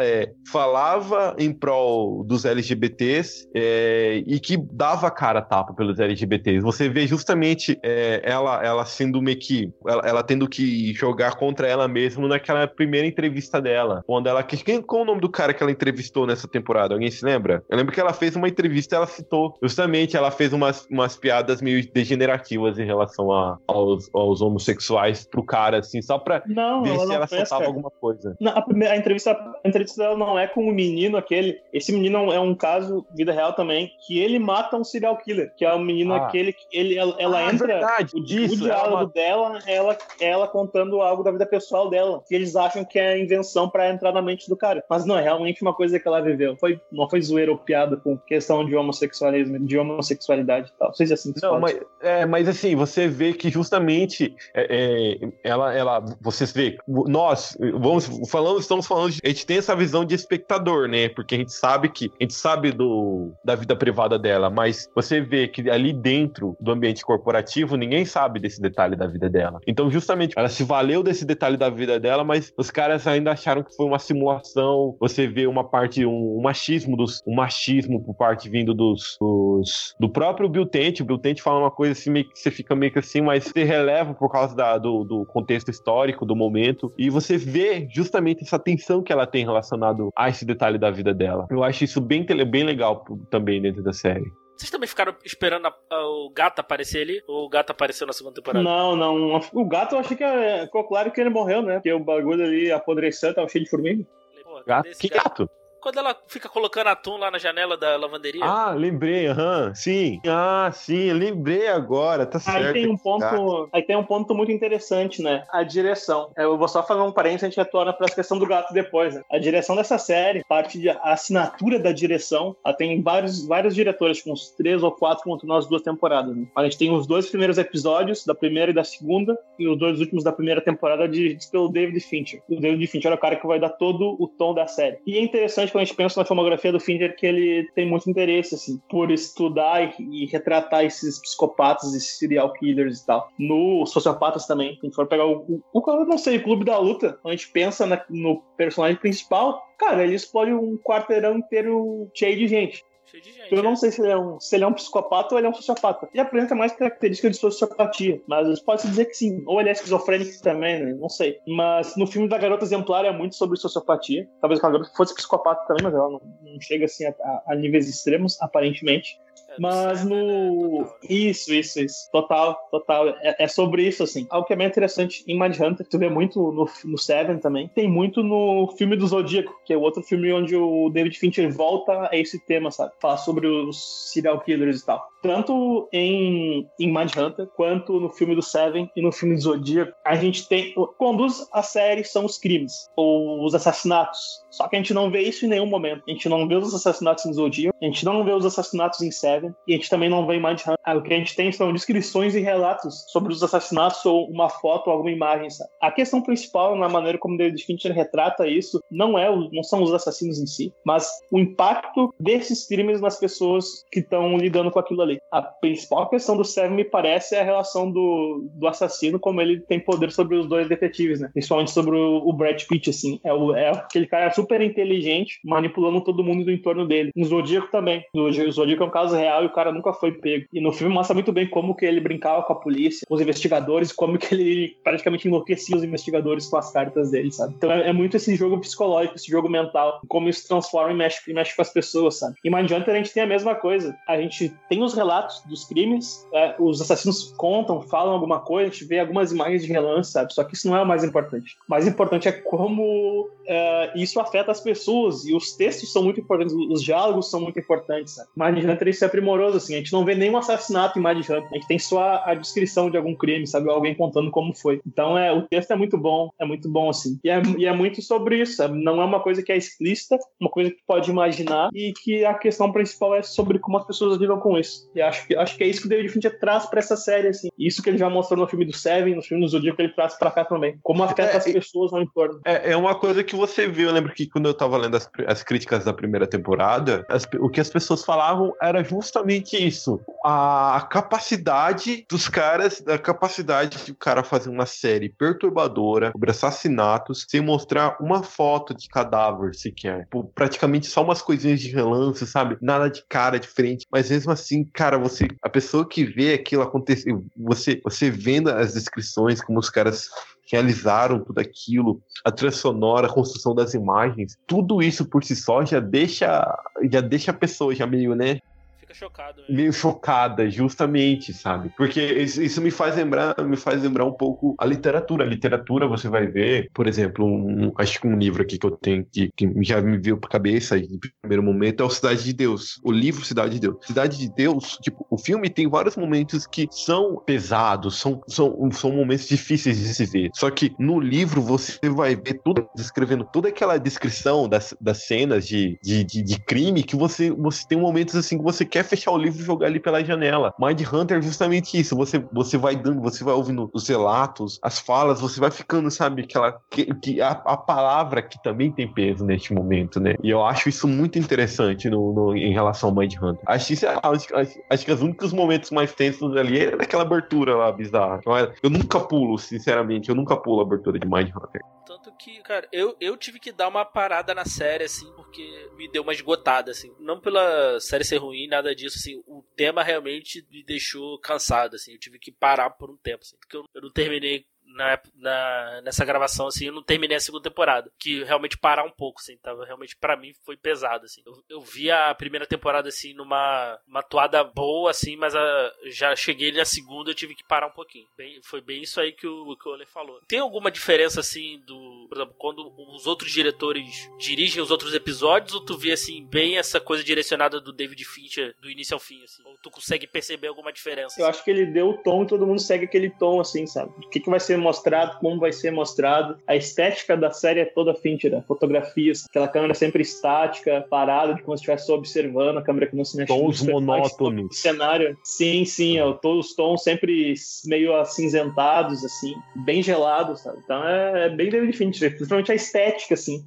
é, falava em prol dos LGBTs é, e que dava cara a tapa pelos LGBTs. Você vê justamente é, ela, ela sendo meio que. Ela, ela tendo que jogar contra ela mesma naquela primeira entrevista dela. Quando ela. Quem, qual o nome do cara que ela entrevistou nessa temporada? Alguém se lembra? Eu lembro que ela fez uma entrevista e ela citou. Justamente, ela fez umas, umas piadas meio degenerativas em relação a- aos, aos homossexuais pro cara, assim, só pra Não, ver se ela fez, soltava cara. alguma coisa. Não, a, primeira, a entrevista, entrevista dela não é com o menino aquele. Esse menino é um caso, vida real também, que ele mata um serial killer, que é o menino Ah. aquele que ele, ela, ela Ah, entra. verdade, O, disso, o diálogo ela- dela é ela, é ela contando algo da vida pessoal dela, que eles acham que é invenção pra entrar na mente do cara. Mas não, é realmente uma coisa que ela viveu. Foi, não foi zoeira ou piada com questão de homossexualismo, de homossexualidade e tal. Não sei se é assim que se Não, mas, é, mas assim, você vê que justamente é, é, ela, ela, vocês vê, nós, vamos falando, estamos falando, de- gente tem essa visão de espectador, né? Porque a gente sabe que, a gente sabe do, da vida privada dela, mas você vê que ali dentro do ambiente corporativo, ninguém sabe desse detalhe da vida dela. Então, justamente, ela se valeu desse detalhe da vida dela, mas os caras ainda acharam que foi uma simulação. Você vê uma parte, um, um machismo dos, um machismo por parte vindo dos, dos- do próprio Bill Tent. O Bill Tent fala uma coisa assim, meio que você fica meio que assim, mas você releva por causa da- do, do contexto histórico, do momento, e você vê justamente essa tensão que ela tem relacionado a esse detalhe da vida dela. Eu acho isso bem, bem legal também dentro da série. Vocês também ficaram esperando a- a- o gato aparecer ali? Ou o gato apareceu na segunda temporada? Não, não. O gato eu achei que é, ficou claro que ele morreu, né? Porque o bagulho ali apodreceu, tava cheio de formiga. Pô, Gato? Que gato? gato? Quando ela fica colocando atum lá na janela da lavanderia. Ah, lembrei, aham, sim. Ah, sim, lembrei agora, tá certo. Aí tem um gato. ponto, aí tem um ponto muito interessante, né? A direção. Eu vou só fazer um parênteses, a gente retorna para essa questão do gato depois, né? A direção dessa série, parte de a assinatura da direção, ela tem vários, vários diretores, tipo uns três ou quatro contam nas duas temporadas. Né? A gente tem os dois primeiros episódios, da primeira e da segunda, e os dois últimos da primeira temporada dirigidos pelo David Fincher. O David Fincher é o cara que vai dar todo o tom da série. E é interessante a gente pensa na filmografia do Fincher que ele tem muito interesse, assim, por estudar e, retratar esses psicopatas, esses serial killers e tal. No Sociopatas também, a gente for pegar o, o, o não sei, Clube da Luta, a gente pensa na- no personagem principal, cara, ele explode um quarteirão inteiro cheio de gente. Cheio de gente. Eu não é. sei se ele, é um, se ele é um psicopata ou ele é um sociopata. Ele apresenta mais características de sociopatia, mas pode-se dizer que sim. Ou ele é esquizofrênico também, né? Não sei. Mas no filme da Garota Exemplar é muito sobre sociopatia. Talvez a garota fosse psicopata também, mas ela não, não chega assim a, a- a níveis extremos, aparentemente. Mas no. né, total. Isso, isso, isso. Total, total. É, é sobre isso, assim. Algo que é bem interessante em Mindhunter, tu vê muito no, no Seven também. Tem muito no filme do Zodíaco, que é o outro filme onde o David Fincher volta a esse tema, sabe? Falar sobre os serial killers e tal. Tanto em, em Mindhunter, quanto no filme do Seven e no filme do Zodíaco, a gente tem. Conduz a série são os crimes, ou os assassinatos. Só que a gente não vê isso em nenhum momento. A gente não vê os assassinatos em Zodíaco, a gente não vê os assassinatos em Seven, e a gente também não vê Mindhunter. Ah, O que a gente tem são descrições e relatos sobre os assassinatos, ou uma foto, ou alguma imagem, sabe? A questão principal, na maneira como David Fincher retrata isso, não, é, o- não são os assassinos em si, mas o impacto desses crimes nas pessoas que estão lidando com aquilo ali. A principal questão do Seven, me parece, é a relação do, do assassino, como ele tem poder sobre os dois detetives, né? Principalmente sobre o, o Brad Pitt, assim. É, o, é aquele cara super inteligente, manipulando todo mundo do entorno dele. No Zodíaco também. O Zodíaco é um caso real e o cara nunca foi pego. E no filme mostra muito bem como que ele brincava com a polícia, com os investigadores, como que ele praticamente enlouquecia os investigadores com as cartas dele, sabe? Então é, é muito esse jogo psicológico, esse jogo mental, como isso transforma e mexe, e mexe com as pessoas, sabe? Em Mindhunter a gente tem a mesma coisa. A gente tem os relatos dos crimes, é, os assassinos contam, falam alguma coisa, a gente vê algumas imagens de relance, sabe? Só que isso não é o mais importante. O mais importante é como é, isso afeta as pessoas e os textos são muito importantes, os diálogos são muito importantes, sabe? Mindhunter é primoroso, assim, a gente não vê nenhum assassinato em Mindhunter, a gente tem só a, a descrição de algum crime, sabe? Alguém contando como foi. Então é, o texto é muito bom, é muito bom, assim. E é, e é muito sobre isso, sabe? Não é uma coisa que é explícita, uma coisa que tu pode imaginar e que a questão principal é sobre como as pessoas lidam com isso. E acho que, acho que é isso que o David Fincher traz pra essa série, assim. Isso que ele já mostrou no filme do Seven, no filme do Zodíaco, ele traz pra cá também. Como afeta É, as pessoas no entorno. É, é uma coisa que você viu. Eu lembro que quando eu tava lendo as, as críticas da primeira temporada, as o que as pessoas falavam era justamente isso. A capacidade dos caras, a capacidade de o cara fazer uma série perturbadora sobre assassinatos sem mostrar uma foto de cadáver sequer. Tipo, praticamente só umas coisinhas de relance, sabe? Nada de cara diferente. Mas mesmo assim, cara, você. A pessoa que vê aquilo acontecer, você, você vendo as descrições, como os caras realizaram tudo aquilo, a trilha sonora, a construção das imagens, tudo isso por si só já deixa, já deixa a pessoa já meio, né, Fica chocado. né? meio chocada, justamente, sabe? Porque isso, isso me faz lembrar, me faz lembrar um pouco a literatura. A literatura você vai ver, por exemplo, um, acho que um livro aqui que eu tenho que, que já me veio pra cabeça em primeiro momento é o Cidade de Deus. O livro Cidade de Deus. Cidade de Deus, tipo, o filme tem vários momentos que são pesados, são, são, são momentos difíceis de se ver. Só que no livro você vai ver tudo, descrevendo toda aquela descrição das, das cenas de, de, de, de crime que você, você tem momentos assim que você quer fechar o livro e jogar ali pela janela. Mind Hunter é justamente isso. Você, você vai dando, você vai ouvindo os relatos, as falas, você vai ficando, sabe, aquela. Que, que a, a palavra que também tem peso neste momento, né? E eu acho isso muito interessante no, no- em relação ao Mind Hunter. Acho, isso, acho, acho, acho que os únicos momentos mais tensos ali é naquela abertura lá bizarra. Eu, eu nunca pulo, sinceramente, eu nunca pulo a abertura de Mind Hunter. Tanto que, cara, eu, eu tive que dar uma parada na série, assim, porque me deu uma esgotada, assim. Não pela série ser ruim, nada disso, assim. O tema realmente me deixou cansado, assim. Eu tive que parar por um tempo, assim. Porque eu, eu não terminei na, na, nessa gravação, assim, eu não terminei a segunda temporada. Que realmente parar um pouco, assim. Tava realmente, pra mim, foi pesado, assim. Eu, eu vi a primeira temporada, assim, numa uma toada boa, assim, mas a, já cheguei na segunda, eu tive que parar um pouquinho. Bem, foi bem isso aí que o, que o Ole falou. Tem alguma diferença, assim, do. Por exemplo, quando os outros diretores dirigem os outros episódios, ou tu vê, assim, bem essa coisa direcionada do David Fincher do início ao fim, assim? Ou tu consegue perceber alguma diferença? Eu acho que ele deu o tom e todo mundo segue aquele tom, assim, sabe? O que, que vai ser mostrado, como vai ser mostrado. A estética da série é toda Fincher, a fotografia, aquela câmera sempre estática, parada, de como se estivesse observando, a câmera que não se mexe. Tons monótonos. Cenário, sim, sim, ó, todos os tons sempre meio acinzentados, assim, bem gelados, sabe? Então é, é bem David Fincher, principalmente a estética, assim,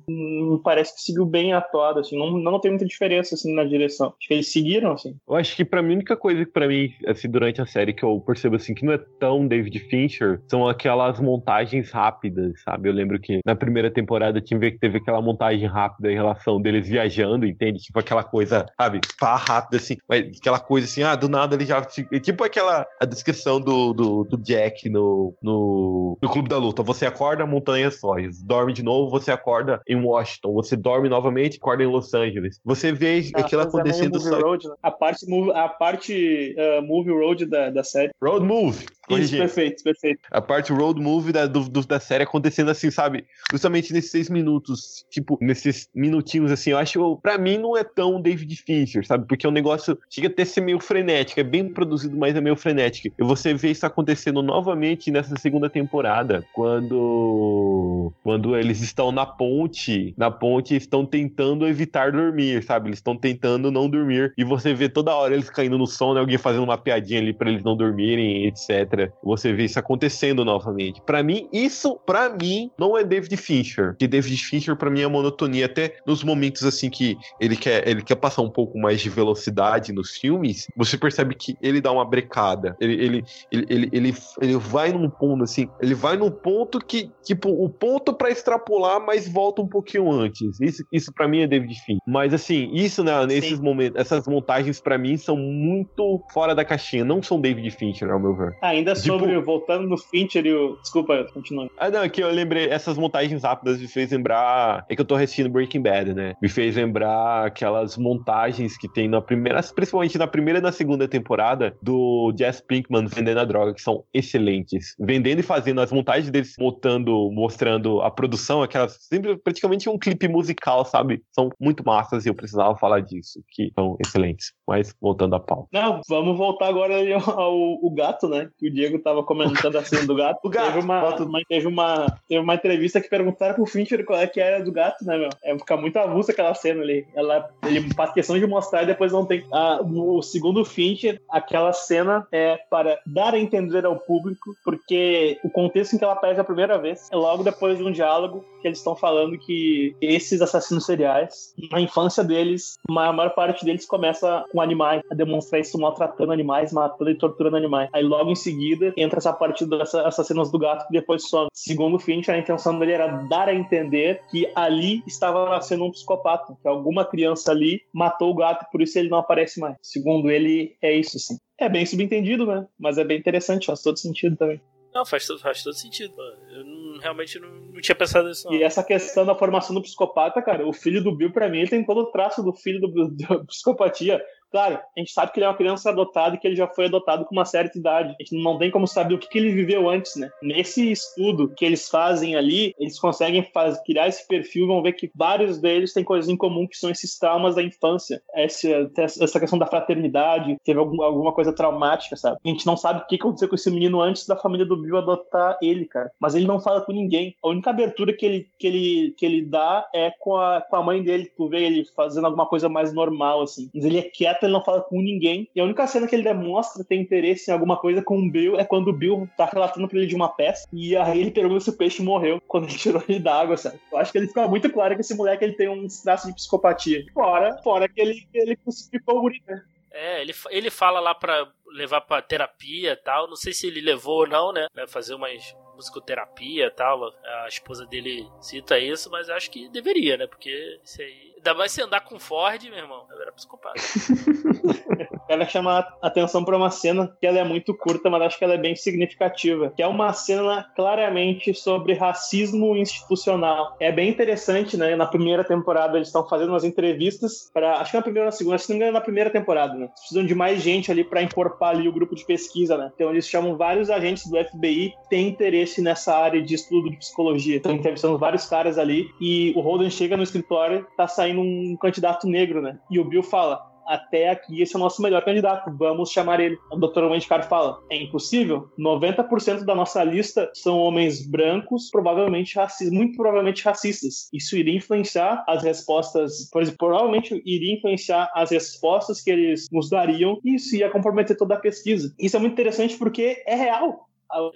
parece que seguiu bem atuado, assim, não, não tem muita diferença, assim, na direção. Acho que eles seguiram, assim. Eu acho que pra mim a única coisa que pra mim, assim, durante a série que eu percebo assim que não é tão David Fincher são aquelas aquelas montagens rápidas, sabe? Eu lembro que na primeira temporada tinha que teve aquela montagem rápida em relação deles viajando, entende? Tipo aquela coisa, sabe? Pá, rápida assim, mas aquela coisa assim, ah, do nada ele já. Tipo aquela a descrição do, do, do Jack no, no, no Clube da Luta. Você acorda, montanha sois. Dorme de novo, você acorda em Washington. Você dorme novamente, acorda em Los Angeles. Você vê ah, aquilo acontecendo é só. Road, né? A parte, a parte uh, movie road da, da série. Road movie. Isso, perfeito, perfeito. A parte road movie da, do, do, da série acontecendo assim, sabe? Justamente nesses seis minutos, tipo, nesses minutinhos assim, eu acho, pra mim não é tão David Fincher, sabe? Porque o negócio chega até ser meio frenético, é bem produzido, mas é meio frenético. E você vê isso acontecendo novamente nessa segunda temporada, quando quando eles estão na ponte, na ponte estão tentando evitar dormir, sabe? Eles estão tentando não dormir e você vê toda hora eles caindo no sono, alguém fazendo uma piadinha ali para eles não dormirem, etc. Você vê isso acontecendo novamente. Para mim, isso para mim não é David Fincher. Que David Fincher para mim é monotonia até nos momentos assim que ele quer ele quer passar um pouco mais de velocidade nos filmes, você percebe que ele dá uma brecada. Ele ele ele, ele, ele, vai num ponto assim, ele vai num ponto que tipo o ponto para extrapolar, mas volta um pouquinho antes. Isso isso para mim é David Fincher. Mas assim, isso né, nesses momentos, essas montagens para mim são muito fora da caixinha, não são David Fincher, ao meu ver. Ainda tipo... sobre, voltando no Fincher e o... Desculpa, continua. Ah, não, é que eu lembrei, essas montagens rápidas me fez lembrar, é que eu tô assistindo Breaking Bad, né? Me fez lembrar aquelas montagens que tem na primeira, principalmente na primeira e na segunda temporada, do Jess Pinkman vendendo a droga, que são excelentes. Vendendo e fazendo as montagens deles, montando, mostrando a produção, aquelas, sempre praticamente um clipe musical, sabe? São muito massas e eu precisava falar disso, que são excelentes. Mas voltando à pauta. Não, vamos voltar agora ao, ao, gato, né? Que o Diego tava comentando a cena do gato. [laughs] o gato. Teve uma, uma, teve uma, teve uma entrevista que perguntaram pro Fincher qual é que era do gato, né, meu? É ficar muito avulsa aquela cena ali. Ela, ele faz questão de mostrar e depois não tem. Ah, o segundo Fincher, aquela cena é para dar a entender ao público, porque o contexto em que ela aparece a primeira vez é logo depois de um diálogo que eles estão falando que esses assassinos seriais, na infância deles, a maior parte deles começa com animais, a demonstrar isso maltratando animais, matando e torturando animais. Aí logo em seguida entra essa parte dessas do gato que depois some. Segundo o Finch, a intenção dele era dar a entender que ali estava nascendo um psicopata, que alguma criança ali matou o gato, por isso ele não aparece mais. Segundo ele, é isso sim. É bem subentendido, né? Mas é bem interessante, faz todo sentido também. Não, faz, faz todo sentido. Eu não, realmente não, não, tinha pensado nisso. Não. E essa questão da formação do psicopata, cara, o filho do Bill, pra mim, ele tem todo o traço do filho do, do, do psicopatia. Claro, a gente sabe que ele é uma criança adotada e que ele já foi adotado com uma certa idade. A gente não tem como saber o que, que ele viveu antes, né? Nesse estudo que eles fazem ali, eles conseguem faz, criar esse perfil, vão ver que vários deles têm coisas em comum que são esses traumas da infância. Essa, essa questão da fraternidade, teve algum, alguma coisa traumática, sabe? A gente não sabe o que aconteceu com esse menino antes da família do Bill adotar ele, cara. Mas ele não fala com ninguém. A única abertura que ele, que ele, que ele dá é com a, com a mãe dele. Tu vê ele fazendo alguma coisa mais normal, assim. Mas ele é quieto ele não fala com ninguém. E a única cena que ele demonstra ter interesse em alguma coisa com o Bill é quando o Bill tá relatando pra ele de uma peça. E aí ele pergunta se o peixe morreu quando ele tirou ele da água, sabe? Eu acho que ele fica muito claro que esse moleque ele tem um traço de psicopatia. Fora, fora que ele, ele crucificou o guri, né? É, ele, ele fala lá pra levar pra terapia e tal. Não sei se ele levou ou não, né? Fazer umas musicoterapia e tal. A esposa dele cita isso, mas acho que deveria, né? Porque isso aí. Ainda mais se andar com Ford, meu irmão. Eu era psicopata. [laughs] Quero chamar a atenção para uma cena que ela é muito curta, mas acho que ela é bem significativa. Que é uma cena claramente sobre racismo institucional. É bem interessante, né? Na primeira temporada eles estão fazendo umas entrevistas para, acho que na primeira ou na segunda, se não me engano, na primeira temporada, né? Precisam de mais gente ali para encorpar ali o grupo de pesquisa, né? Então eles chamam vários agentes do FBI que têm interesse nessa área de estudo de psicologia. Estão entrevistando vários caras ali e o Holden chega no escritório, tá saindo um candidato negro, né? E o Bill fala: até aqui esse é o nosso melhor candidato, vamos chamar ele. O Dr. Wendy Carr fala: é impossível? 90% da nossa lista são homens brancos, provavelmente racistas, muito provavelmente racistas. Isso iria influenciar as respostas, por provavelmente iria influenciar as respostas que eles nos dariam e isso ia comprometer toda a pesquisa. Isso é muito interessante porque é real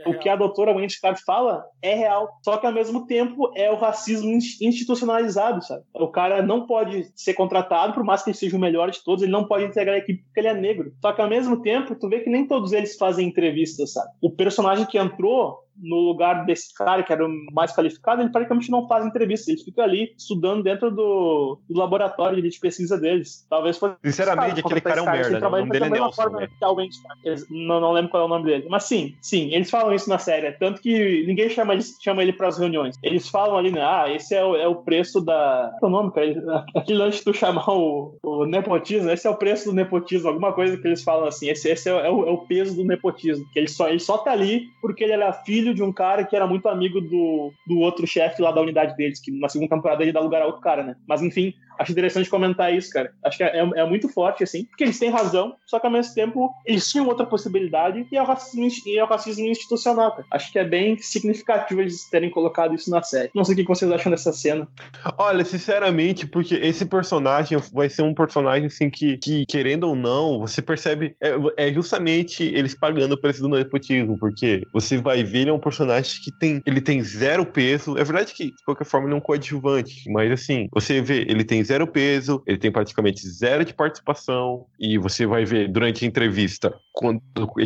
o que a doutora Wendy Carr fala é real. Só que ao mesmo tempo é o racismo institucionalizado, sabe? O cara não pode ser contratado, por mais que ele seja o melhor de todos, ele não pode integrar a equipe porque ele é negro. Só que ao mesmo tempo, tu vê que nem todos eles fazem entrevistas, sabe? O personagem que entrou no lugar desse cara, que era o mais qualificado, ele praticamente não faz entrevista. Ele fica ali estudando dentro do, do laboratório de pesquisa deles. Talvez fosse. Sinceramente, aquele cara é um merda. Né? O nome dele é Nelson. Né? não, não lembro qual é o nome dele. Mas sim, sim, eles falam isso na série. Tanto que ninguém chama ele, chama ele para as reuniões. Eles falam ali, né? Ah, esse é o, é o preço da. Qual é o nome, cara? [laughs] Aquele lance de tu chamar o, o nepotismo, esse é o preço do nepotismo, alguma coisa que eles falam assim. Esse, esse é, é, o, é o peso do nepotismo. Que ele só, ele só tá ali porque ele era filho de um cara que era muito amigo do, do outro chefe lá da unidade deles, que na segunda temporada ele dá lugar a outro cara, né? Mas enfim, acho interessante comentar isso, cara. Acho que é, é, é muito forte, assim, porque eles têm razão, só que ao mesmo tempo eles tinham outra possibilidade e é o racismo, e é o racismo institucional, cara. Acho que é bem significativo eles terem colocado isso na série. Não sei o que vocês acham dessa cena. Olha, sinceramente, porque esse personagem vai ser um personagem, assim, que, que querendo ou não, você percebe, é, é justamente eles pagando o preço do nepotismo, porque você vai ver, ele é um personagem que tem, ele tem zero peso. É verdade que, de qualquer forma, ele é um coadjuvante, mas assim, você vê, ele tem zero peso, ele tem praticamente zero de participação, e você vai ver durante a entrevista, quando,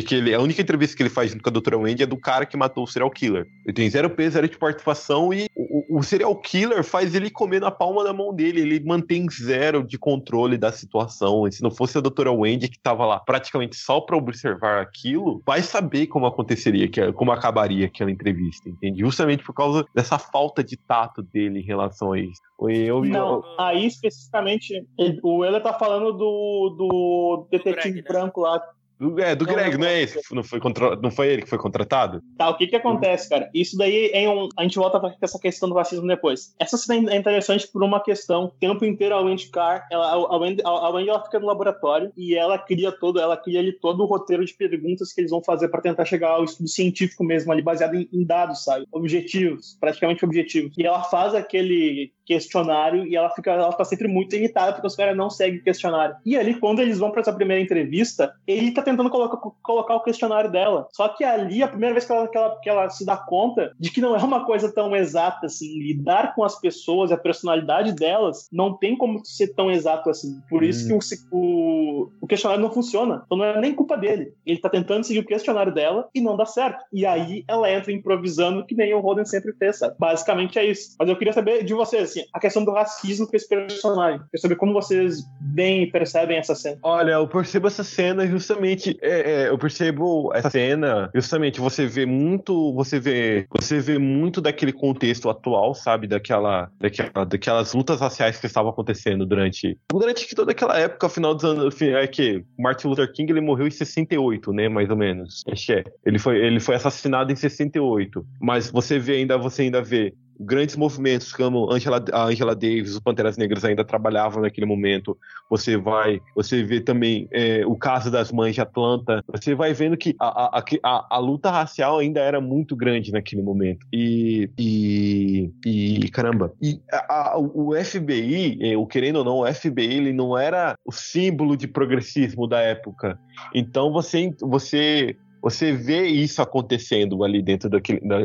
que ele, a única entrevista que ele faz junto com a doutora Wendy é do cara que matou o serial killer. Ele tem zero peso, zero de participação, e o, o serial killer faz ele comer na palma da mão dele, ele mantém zero de controle da situação. E se não fosse a doutora Wendy que tava lá praticamente só para observar aquilo, vai saber como aconteceria, como acabaria aquela entrevista, entende? Justamente por causa dessa falta de tato dele em relação a isso. Eu, não, eu... aí especificamente, o Euler tá falando do, do detetive Greg, né? branco lá do, é, do não, Greg, não, não é esse? Não foi, contra... não foi ele que foi contratado? Tá, o que que acontece, cara? Isso daí é um. A gente volta pra essa questão do racismo depois. Essa cena é interessante por uma questão. O tempo inteiro a Wendy Carr, ela, a, Wendy, a Wendy ela fica no laboratório e ela cria todo, ela cria ali todo o roteiro de perguntas que eles vão fazer para tentar chegar ao estudo científico mesmo, ali, baseado em, em dados, sabe? Objetivos, praticamente objetivos. E ela faz aquele questionário e ela fica, ela tá sempre muito irritada porque os caras não seguem o questionário. E ali, quando eles vão para essa primeira entrevista, ele tá tentando colocar, colocar o questionário dela. Só que ali, a primeira vez que ela, que, ela, que ela se dá conta de que não é uma coisa tão exata assim, lidar com as pessoas, a personalidade delas, não tem como ser tão exato assim. Por isso que o, o, o, questionário não funciona. Então não é nem culpa dele. Ele tá tentando seguir o questionário dela e não dá certo. E aí ela entra improvisando que nem o Roden sempre fez, sabe? Basicamente é isso. Mas eu queria saber de vocês, assim, a questão do racismo com esse personagem. Queria saber como vocês bem percebem essa cena. Olha, eu percebo essa cena justamente. É, é, eu percebo essa [laughs] cena justamente. Você vê muito. Você vê. Você vê muito daquele contexto atual, sabe? Daquela, daquela, daquelas lutas raciais que estavam acontecendo durante. Durante toda aquela época, final dos anos. É que Martin Luther King ele morreu em 68, né? Mais ou menos. Acho que é. Ele foi, ele foi assassinado em 68. Mas você vê ainda, você ainda vê grandes movimentos como Angela, a Angela Davis, os Panteras Negras ainda trabalhavam naquele momento. Você vai, você vê também é, o caso das mães de Atlanta. Você vai vendo que a, a, a, a luta racial ainda era muito grande naquele momento. E, e, e caramba, e a, o FBI, é, o querendo ou não, o FBI ele não era o símbolo de progressismo da época. Então você, você você vê isso acontecendo ali dentro daquele, da,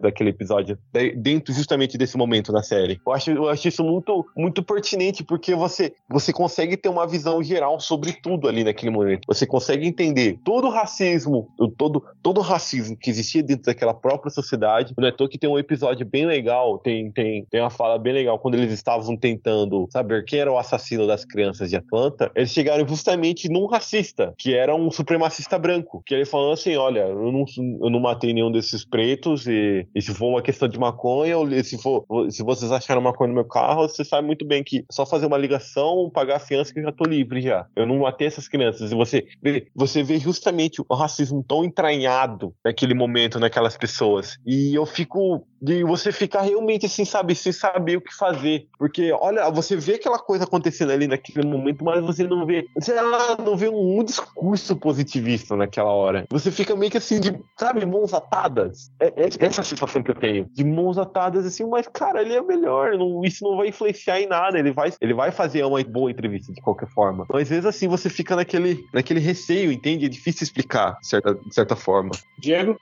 daquele episódio, dentro justamente desse momento na série. Eu acho, eu acho isso muito, muito pertinente, porque você, você consegue ter uma visão geral sobre tudo ali naquele momento. Você consegue entender todo o racismo, todo, todo o racismo que existia dentro daquela própria sociedade. Não é que tem um episódio bem legal, tem, tem, tem uma fala bem legal, quando eles estavam tentando saber quem era o assassino das crianças de Atlanta, eles chegaram justamente num racista, que era um supremacista branco, que ele falou assim, olha, eu não, eu não matei nenhum desses pretos e, e se for uma questão de maconha, ou se, for, se vocês acharam maconha no meu carro, você sabe muito bem que só fazer uma ligação, pagar a fiança que eu já tô livre já. Eu não matei essas crianças. E você vê, você vê justamente o racismo tão entranhado naquele momento, naquelas pessoas. E eu fico de você ficar realmente assim, sabe, sem saber o que fazer. Porque, olha, você vê aquela coisa acontecendo ali naquele momento, mas você não vê, sei lá, não vê um, um discurso positivista naquela hora. Você fica meio que assim, de, sabe, mãos atadas. É, é, essa é a sensação que eu tenho. De mãos atadas, assim, mas, cara, ele é melhor. Não, isso não vai influenciar em nada. Ele vai, ele vai fazer uma boa entrevista de qualquer forma. Mas às vezes, assim, você fica naquele, naquele receio, entende? É difícil explicar, de certa, de certa forma. Diego?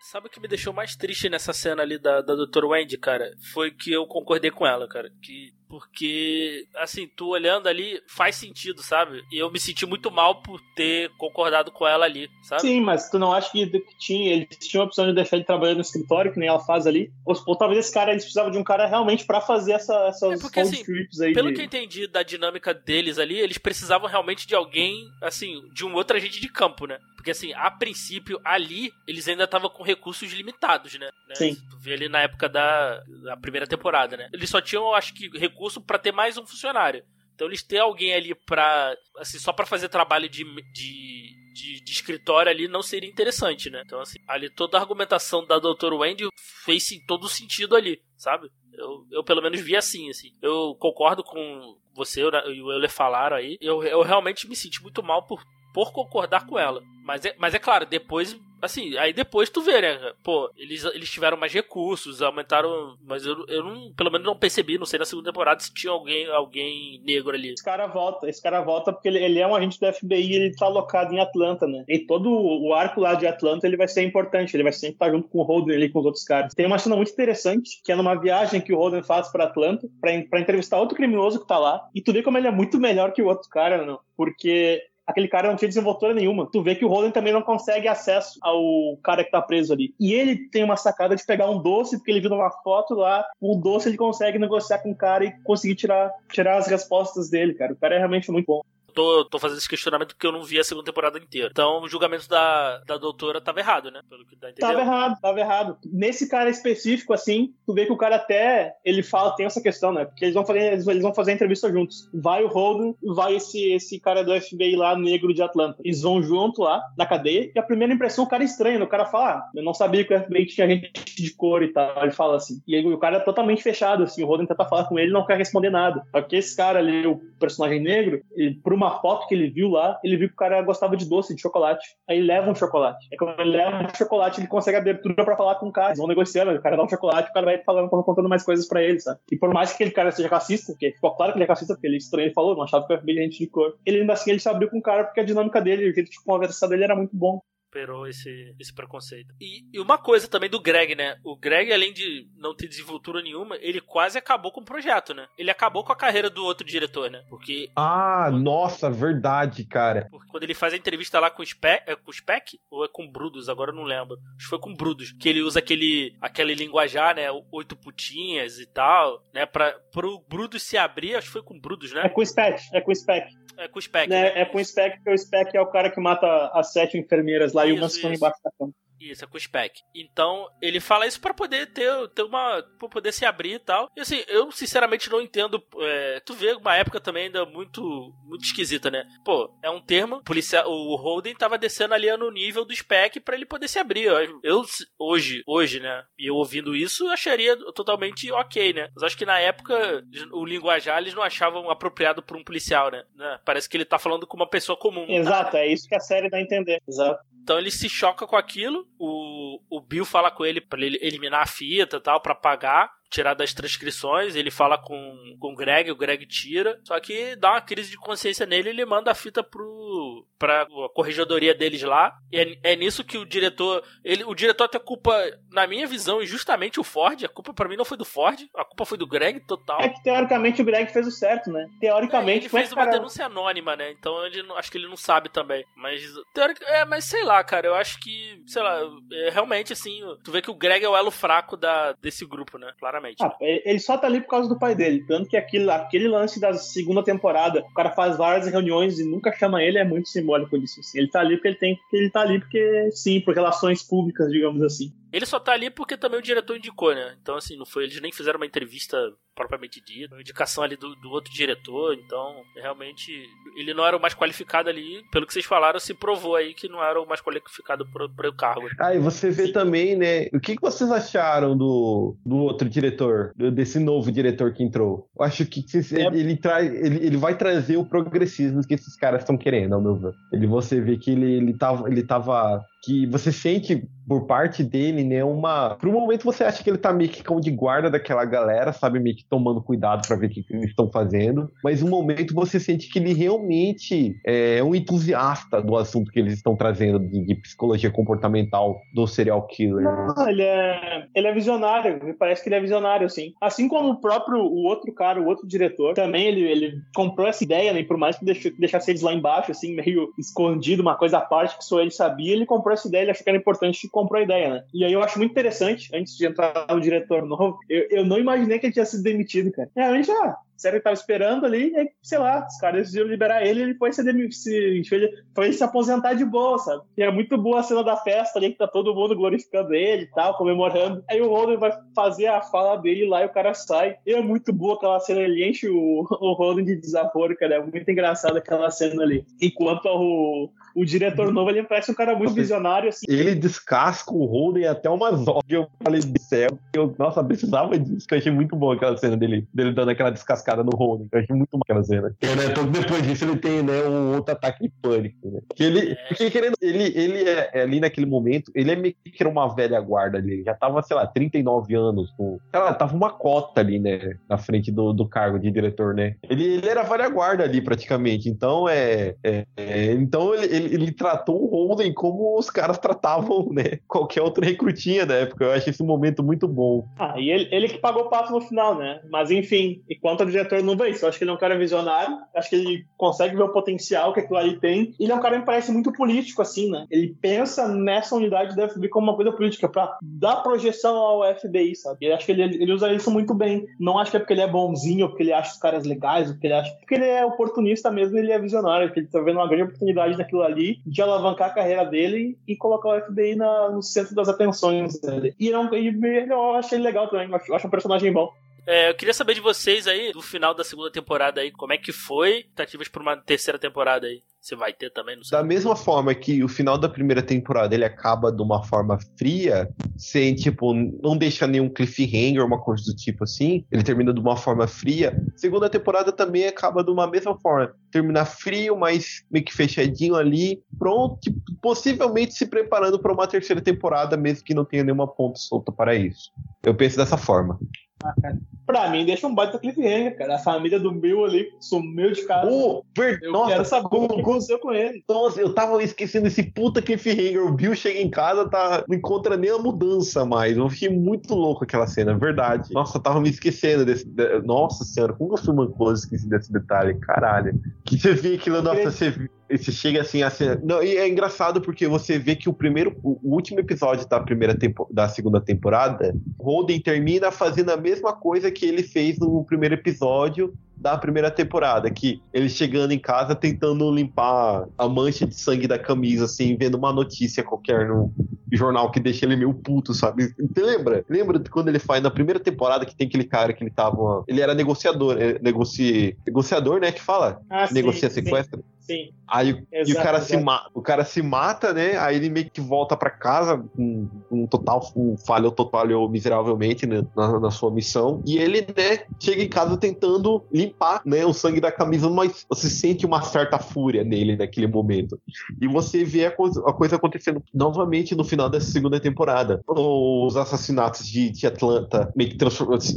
Sabe o que me deixou mais triste nessa cena ali da, da Dr. Wendy, cara? Foi que eu concordei com ela, cara. Que porque, assim, tu olhando ali, faz sentido, sabe? E eu me senti muito mal por ter concordado com ela ali, sabe? Sim, mas tu não acha que tinha, eles tinham a opção de deixar ele trabalhando no escritório, que nem ela faz ali? Ou, ou talvez esse cara, eles precisavam de um cara realmente para fazer essa, essas é porque, assim, aí. Pelo de... que eu entendi da dinâmica deles ali, eles precisavam realmente de alguém, assim, de um outro agente de campo, né? Porque, assim, a princípio, ali, eles ainda estavam com recursos limitados, né? Sim. Tu vê ali na época da, da primeira temporada, né? Eles só tinham, acho que, recurso para ter mais um funcionário. Então eles têm alguém ali pra. Assim, só para fazer trabalho de, de, de, de, escritório ali não seria interessante, né? Então, assim, ali toda a argumentação da Dr. Wendy fez sim, todo sentido ali, sabe? Eu, eu pelo menos vi assim, assim. Eu concordo com você e o Euler falaram aí. Eu, eu realmente me senti muito mal por, por concordar com ela. Mas é, mas é claro, depois assim, aí depois tu vê, né? Pô, eles, eles tiveram mais recursos, aumentaram. Mas eu, eu não, pelo menos não percebi, não sei na segunda temporada se tinha alguém, alguém negro ali. Esse cara volta, esse cara volta porque ele, ele é um agente do FBI ele tá alocado em Atlanta, né? E todo o arco lá de Atlanta ele vai ser importante, ele vai sempre estar junto com o Holden ali com os outros caras. Tem uma cena muito interessante, que é numa viagem que o Holden faz para Atlanta para entrevistar outro criminoso que tá lá, e tu vê como ele é muito melhor que o outro cara, não? Porque aquele cara não tinha desenvoltura nenhuma. Tu vê que o Holden também não consegue acesso ao cara que tá preso ali. E ele tem uma sacada de pegar um doce, porque ele viu numa foto lá, o doce ele consegue negociar com o cara e conseguir tirar, tirar as respostas dele, cara. O cara é realmente muito bom tô, tô fazendo esse questionamento porque eu não vi a segunda temporada inteira. Então o julgamento da, da doutora tava errado, né? Pelo que dá a. Tava errado, tava errado. Nesse cara específico, assim, tu vê que o cara até, ele fala, tem essa questão, né? Porque eles vão fazer, eles vão fazer a entrevista juntos. Vai o Holden, vai esse, esse cara do FBI lá, negro de Atlanta. Eles vão junto lá, na cadeia, e a primeira impressão, o cara é estranho, né? O cara fala, ah, eu não sabia que o FBI tinha gente de cor e tal. Ele fala assim. E aí o cara é totalmente fechado, assim, o Holden tenta falar com ele não quer responder nada. Porque esse cara ali, o personagem negro, ele, por uma foto que ele viu lá, ele viu que o cara gostava de doce, de chocolate. Aí ele leva um chocolate. Aí quando ele leva um chocolate, ele consegue abertura para falar com o cara. Eles vão negociando, o cara dá um chocolate, o cara vai falando, contando mais coisas para ele, sabe? E por mais que aquele cara seja racista, porque ficou claro que ele é racista, porque ele estranho, ele falou, não achava que era gente de cor. Ele ainda assim, ele se abriu com o cara porque a dinâmica dele, o jeito de conversar dele era muito bom superou esse, esse preconceito. E, e, uma coisa também do Greg, né? O Greg, além de não ter desenvoltura nenhuma, ele quase acabou com o projeto, né? Ele acabou com a carreira do outro diretor, né? Porque. Ah, quando, nossa, verdade, cara. Porque quando ele faz a entrevista lá com o Speck, é com o Speck? Ou é com o Brudos? Agora eu não lembro. Acho que foi com o Brudos. Que ele usa aquele, aquele linguajar, né? Oito putinhas e tal, né? Pra, pro Brudos se abrir, acho que foi com o Brudos, né? É com o Speck, é com o Speck. É com o Speck. Né? Né? É com o Speck, porque o Speck é o cara que mata as sete enfermeiras lá isso, e umas embaixo da cama. Isso, é com o Spec. Então, ele fala isso para poder ter, ter uma. pra poder se abrir e tal. E assim, eu sinceramente não entendo. É, tu vê uma época também ainda muito muito esquisita, né? Pô, é um termo. Policial, o Holden tava descendo ali no nível do Spec para ele poder se abrir. Eu, hoje, hoje, né? E eu ouvindo isso, acharia totalmente ok, né? Mas acho que na época o linguajar eles não achavam apropriado pra um policial, né? né? Parece que ele tá falando com uma pessoa comum. Exato, é isso que a série dá a entender. Exato. Então ele se choca com aquilo. O, o Bill fala com ele para ele eliminar a fita e tal, para pagar tirar das transcrições, ele fala com, com o Greg, o Greg tira, só que dá uma crise de consciência nele ele manda a fita pro, pra corregedoria deles lá. E é, é nisso que o diretor, ele, o diretor até culpa, na minha visão, injustamente o Ford, a culpa para mim não foi do Ford, a culpa foi do Greg total. É que teoricamente o Greg fez o certo, né? Teoricamente. É, ele fez uma cara... denúncia anônima, né? Então ele, acho que ele não sabe também. Mas, é, mas sei lá, cara, eu acho que, sei lá, é, realmente assim, tu vê que o Greg é o elo fraco da, desse grupo, né? Claramente. Ah, ele só tá ali por causa do pai dele. Tanto que aquele, aquele lance da segunda temporada, o cara faz várias reuniões e nunca chama ele, é muito simbólico disso. Assim. Ele tá ali porque ele tem, ele tá ali porque, sim, por relações públicas, digamos assim. Ele só tá ali porque também o diretor indicou, né? Então, assim, não foi. Eles nem fizeram uma entrevista propriamente dita, uma indicação ali do, do outro diretor. Então, realmente, ele não era o mais qualificado ali. Pelo que vocês falaram, se provou aí que não era o mais qualificado para o cargo. Ah, e você vê Sim. também, né? O que, que vocês acharam do, do outro diretor, desse novo diretor que entrou? Eu acho que ele, é. ele, traz, ele, ele vai trazer o progressismo que esses caras estão querendo, ao meu ver. Ele, você vê que ele, ele, tava, ele tava que você sente por parte dele, né, uma... Por um momento você acha que ele tá meio que cão de guarda daquela galera, sabe, meio que tomando cuidado para ver o que, que, eles estão fazendo, mas um momento você sente que ele realmente é um entusiasta do assunto que eles estão trazendo de, de psicologia comportamental do serial killer. Não, ele é, ele é visionário, me parece que ele é visionário, assim. Assim como o próprio, o outro cara, o outro diretor, também ele, ele comprou essa ideia, né, por mais que deixasse eles lá embaixo, assim, meio escondido, uma coisa à parte que só ele sabia, ele comprou essa ideia, ele achou que era importante e comprou a ideia, né? E aí eu acho muito interessante, antes de entrar no diretor novo, eu, eu não imaginei que ele tinha sido demitido, cara. Realmente, ah, série que tava esperando ali, e aí, sei lá, os caras decidiram liberar ele e ele foi se, se, foi se aposentar de boa, sabe? E é muito boa a cena da festa ali, que tá todo mundo glorificando ele e tal, comemorando. Aí o Holden vai fazer a fala dele lá e o cara sai. E é muito boa aquela cena, ele enche o, [laughs] o Holden de desaforo, cara. É muito engraçado aquela cena ali. Enquanto o, o diretor novo, ele parece um cara muito visionário, assim. Ele descasca o Holden até umas horas. Eu falei do céu. Eu, nossa, precisava disso. Eu achei muito boa aquela cena dele, dele dando aquela descascada no Holden. Eu achei muito boa aquela cena. E, né, então, depois disso, ele tem né, um outro ataque de pânico. Né? Que ele, porque querendo, ele, ele é, é, ali naquele momento, ele é meio que era uma velha guarda ali. Ele já tava, sei lá, 39 anos. Com, sei lá, tava uma cota ali, né? Na frente do, do cargo de diretor, né? Ele, ele era velha guarda ali, praticamente. Então, é. é, é então, ele, ele, ele tratou o Holden como os caras tratavam, né? Qualquer outro recrutinha da época. Eu acho esse momento muito bom. Ah, e ele, ele que pagou o passo no final, né? Mas enfim, enquanto o diretor não vê isso, eu acho que ele é um cara visionário, acho que ele consegue ver o potencial que aquilo ali tem. Ele é um cara que me parece muito político, assim, né? Ele pensa nessa unidade da FBI como uma coisa política, pra dar projeção ao FBI, sabe? Eu acho que ele, ele usa isso muito bem. Não acho que é porque ele é bonzinho, ou porque ele acha os caras legais, ou porque ele acha. Porque ele é oportunista mesmo, ele é visionário, porque ele tá vendo uma grande oportunidade naquilo ali de alavancar a carreira dele e colocar o FBI na, no centro das atenções dele. E, e eu achei legal também, eu acho um personagem bom. É, eu queria saber de vocês aí, do final da segunda temporada aí, como é que foi? Tentativas para uma terceira temporada aí. Você vai ter também, não sei. Da mesma forma que o final da primeira temporada ele acaba de uma forma fria, sem, tipo, não deixa nenhum cliffhanger, uma coisa do tipo assim, ele termina de uma forma fria. Segunda temporada também acaba de uma mesma forma. Termina frio, mas meio que fechadinho ali, pronto, tipo, possivelmente se preparando para uma terceira temporada, mesmo que não tenha nenhuma ponta solta para isso. Eu penso dessa forma. Ah, pra mim, deixa um baita cliffhanger, cara. A família do Bill ali sumiu de casa. Oh, eu nossa, quero saber como, o que aconteceu com ele. Nossa, eu tava esquecendo esse puta cliffhanger. O Bill chega em casa, tá, não encontra nem a mudança mais. Eu fiquei muito louco aquela cena, verdade. Nossa, eu tava me esquecendo desse. De... Nossa senhora, como eu fui uma coisa esqueci desse detalhe, caralho. Que você vê aquilo, nossa, você viu você chega assim a ser... Não, e é engraçado porque você vê que o primeiro, o último episódio da primeira tempo, da segunda temporada, Holden termina fazendo a mesma coisa que ele fez no primeiro episódio da primeira temporada, que ele chegando em casa tentando limpar a mancha de sangue da camisa, assim, vendo uma notícia qualquer no jornal que deixa ele meio puto, sabe? Lembra? Lembra de quando ele faz na primeira temporada que tem aquele cara que ele tava. Ele era negociador, negoci... negociador, né? Que fala? Ah, Negocia sim, sequestra. Sim. Sim. Aí exato, e o cara, se mata, o cara se mata, né? Aí ele meio que volta para casa com um total um falhou total miseravelmente né? na, na, sua missão. E ele, né, chega em casa tentando limpar né, o sangue da camisa, mas você sente uma certa fúria nele naquele momento. E você vê a coisa, a coisa acontecendo novamente no final dessa segunda temporada. Os assassinatos de, de Atlanta meio que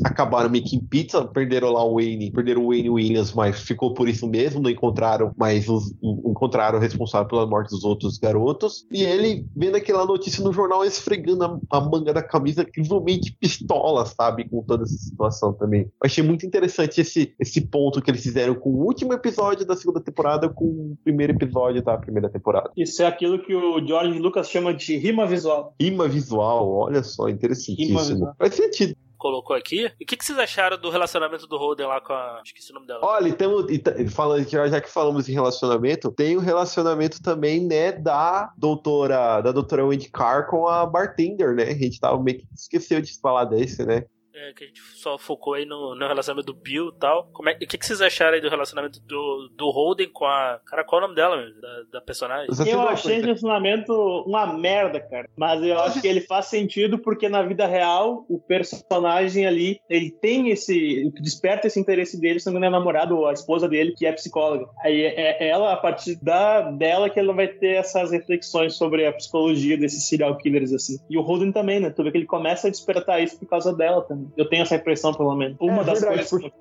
acabaram meio que em pizza, perderam lá o Wayne, perderam o Wayne Williams, mas ficou por isso mesmo, não encontraram mais os encontraram o responsável pela morte dos outros garotos. E ele, vendo aquela notícia no jornal, esfregando a, a manga da camisa, incrivelmente pistola, sabe? Com toda essa situação também. Eu achei muito interessante esse, esse ponto que eles fizeram com o último episódio da segunda temporada com o primeiro episódio da primeira temporada. Isso é aquilo que o George Lucas chama de rima visual. Rima visual, olha só, interessantíssimo. Faz sentido colocou aqui. E o que, que, vocês acharam do relacionamento do Holden lá com a. Esqueci o nome dela. Olha, temos. Falando, já que falamos em relacionamento, tem o um relacionamento também, né, da doutora. Da doutora Wendy Carr com a bartender, né? A gente tava meio que esqueceu de falar desse, né? É, que a gente só focou aí no, no relacionamento do Bill e tal. Como é, o que, que vocês acharam aí do relacionamento do, do Holden com a. Cara, qual é o nome dela, mesmo, da, da personagem? Eu achei o relacionamento uma merda, cara. Mas eu acho que ele faz sentido porque na vida real, o personagem ali, ele tem esse. Desperta esse interesse dele, se não é namorado ou a esposa dele, que é psicóloga. Aí é ela, a partir da, dela, que ela vai ter essas reflexões sobre a psicologia desses serial killers, assim. E o Holden também, né? Tu vê que ele começa a despertar isso por causa dela também. Eu tenho essa impressão, pelo menos. Uma é das verdade, coisas. Porque,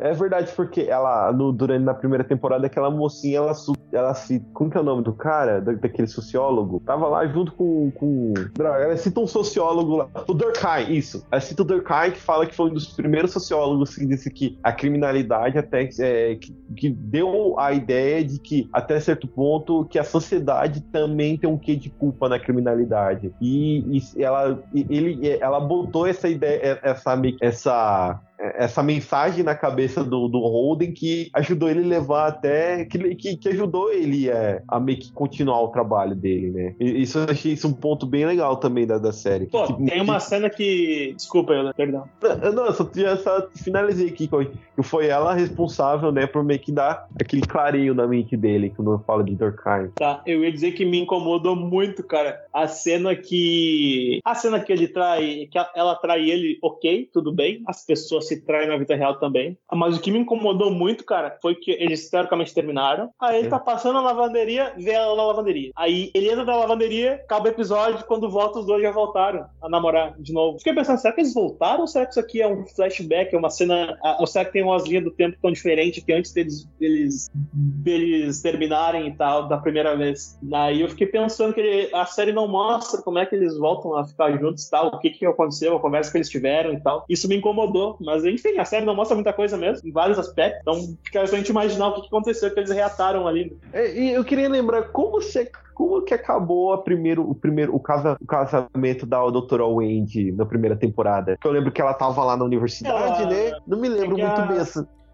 [laughs] é verdade, porque ela, no, durante na primeira temporada, aquela mocinha, ela, ela se. Como que é o nome do cara? Da, daquele sociólogo? Tava lá junto com. com droga, ela cita um sociólogo lá. O Durkheim, isso. Ela cita o Durkheim que fala que foi um dos primeiros sociólogos que disse que a criminalidade até. É, que, que deu a ideia de que, até certo ponto, que a sociedade também tem um quê de culpa na criminalidade. E, e ela, ele, ela botou essa ideia, essa, essa essa mensagem na cabeça do, do Holden que ajudou ele a levar até. que, que, que ajudou ele é, a meio que continuar o trabalho dele, né? E, isso eu achei isso um ponto bem legal também da, da série. Pô, que, tem uma cena que. Desculpa, eu, perdão. Não, eu só, só finalizei aqui que foi ela responsável, né, por meio que dar aquele clareio na mente dele quando eu falo de Durkheim. Tá, eu ia dizer que me incomodou muito, cara, a cena que. A cena que ele trai. que ela trai ele, ok, tudo bem. As pessoas se traem na vida real também. Mas o que me incomodou muito, cara, foi que eles teoricamente terminaram. Aí ele tá passando na lavanderia, vê ela na lavanderia. Aí ele entra na lavanderia, acaba o episódio, quando volta, os dois já voltaram a namorar de novo. Fiquei pensando, será que eles voltaram ou será que isso aqui é um flashback, é uma cena. Ou será que tem umas linhas do tempo tão diferentes que antes deles, deles, deles terminarem e tal, da primeira vez? Aí eu fiquei pensando que ele, a série não mostra como é que eles voltam a ficar juntos e tal, o que, que aconteceu, a conversa que eles tiveram e tal. Isso me incomodou, mas enfim, a série não mostra muita coisa mesmo, em vários aspectos. Então fica a gente imaginar o que, aconteceu, que eles reataram ali. É, e eu queria lembrar como você como que acabou a primeiro, o primeiro o, casa, o casamento da doutora Wendy na primeira temporada? Que eu lembro que ela tava lá na universidade, Ela- né? Não me lembro É muito a- bem.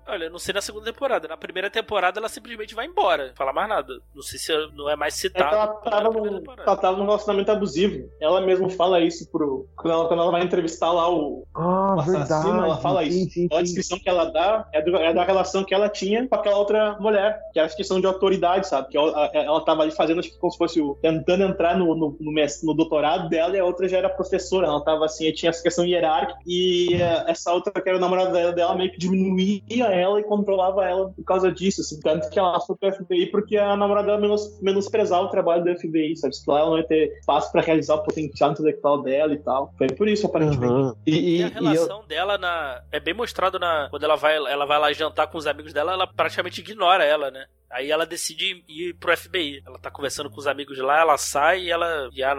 Olha, eu não sei na segunda temporada. Na primeira temporada ela simplesmente vai embora. Não fala mais nada. Não sei se não é mais É citado. ela quanto na tava, num, ela tava num relacionamento abusivo. Ela mesma fala isso pro. Quando ela, quando ela vai entrevistar lá o, Ah, o assassino, verdade. ela fala sim, isso. sim, A sim. descrição que ela dá é, do- é da relação que ela tinha com aquela outra mulher, que é a descrição de autoridade, sabe? Que ela, ela tava ali fazendo, acho que como se fosse o, tentando entrar no, no, no, no doutorado dela e a outra já era professora. Ela tava assim, tinha essa questão hierárquica e eh, essa outra que era o namorado dela, dela meio que diminuía ela e controlava ela por causa disso, assim. Tanto que ela foi pro FBI porque a namorada dela menos, menosprezava o trabalho do FBI, sabe? Que lá ela não ia ter espaço pra realizar o potencial intelectual dela e tal. Foi por isso, aparentemente. Aham. E, E e- a e eu- relação dela na. É bem mostrado na. Quando ela vai, ela vai lá jantar com os amigos dela, ela praticamente ignora ela, né? Aí ela decide ir pro FBI. Ela tá conversando com os amigos lá, ela sai e ela. E a,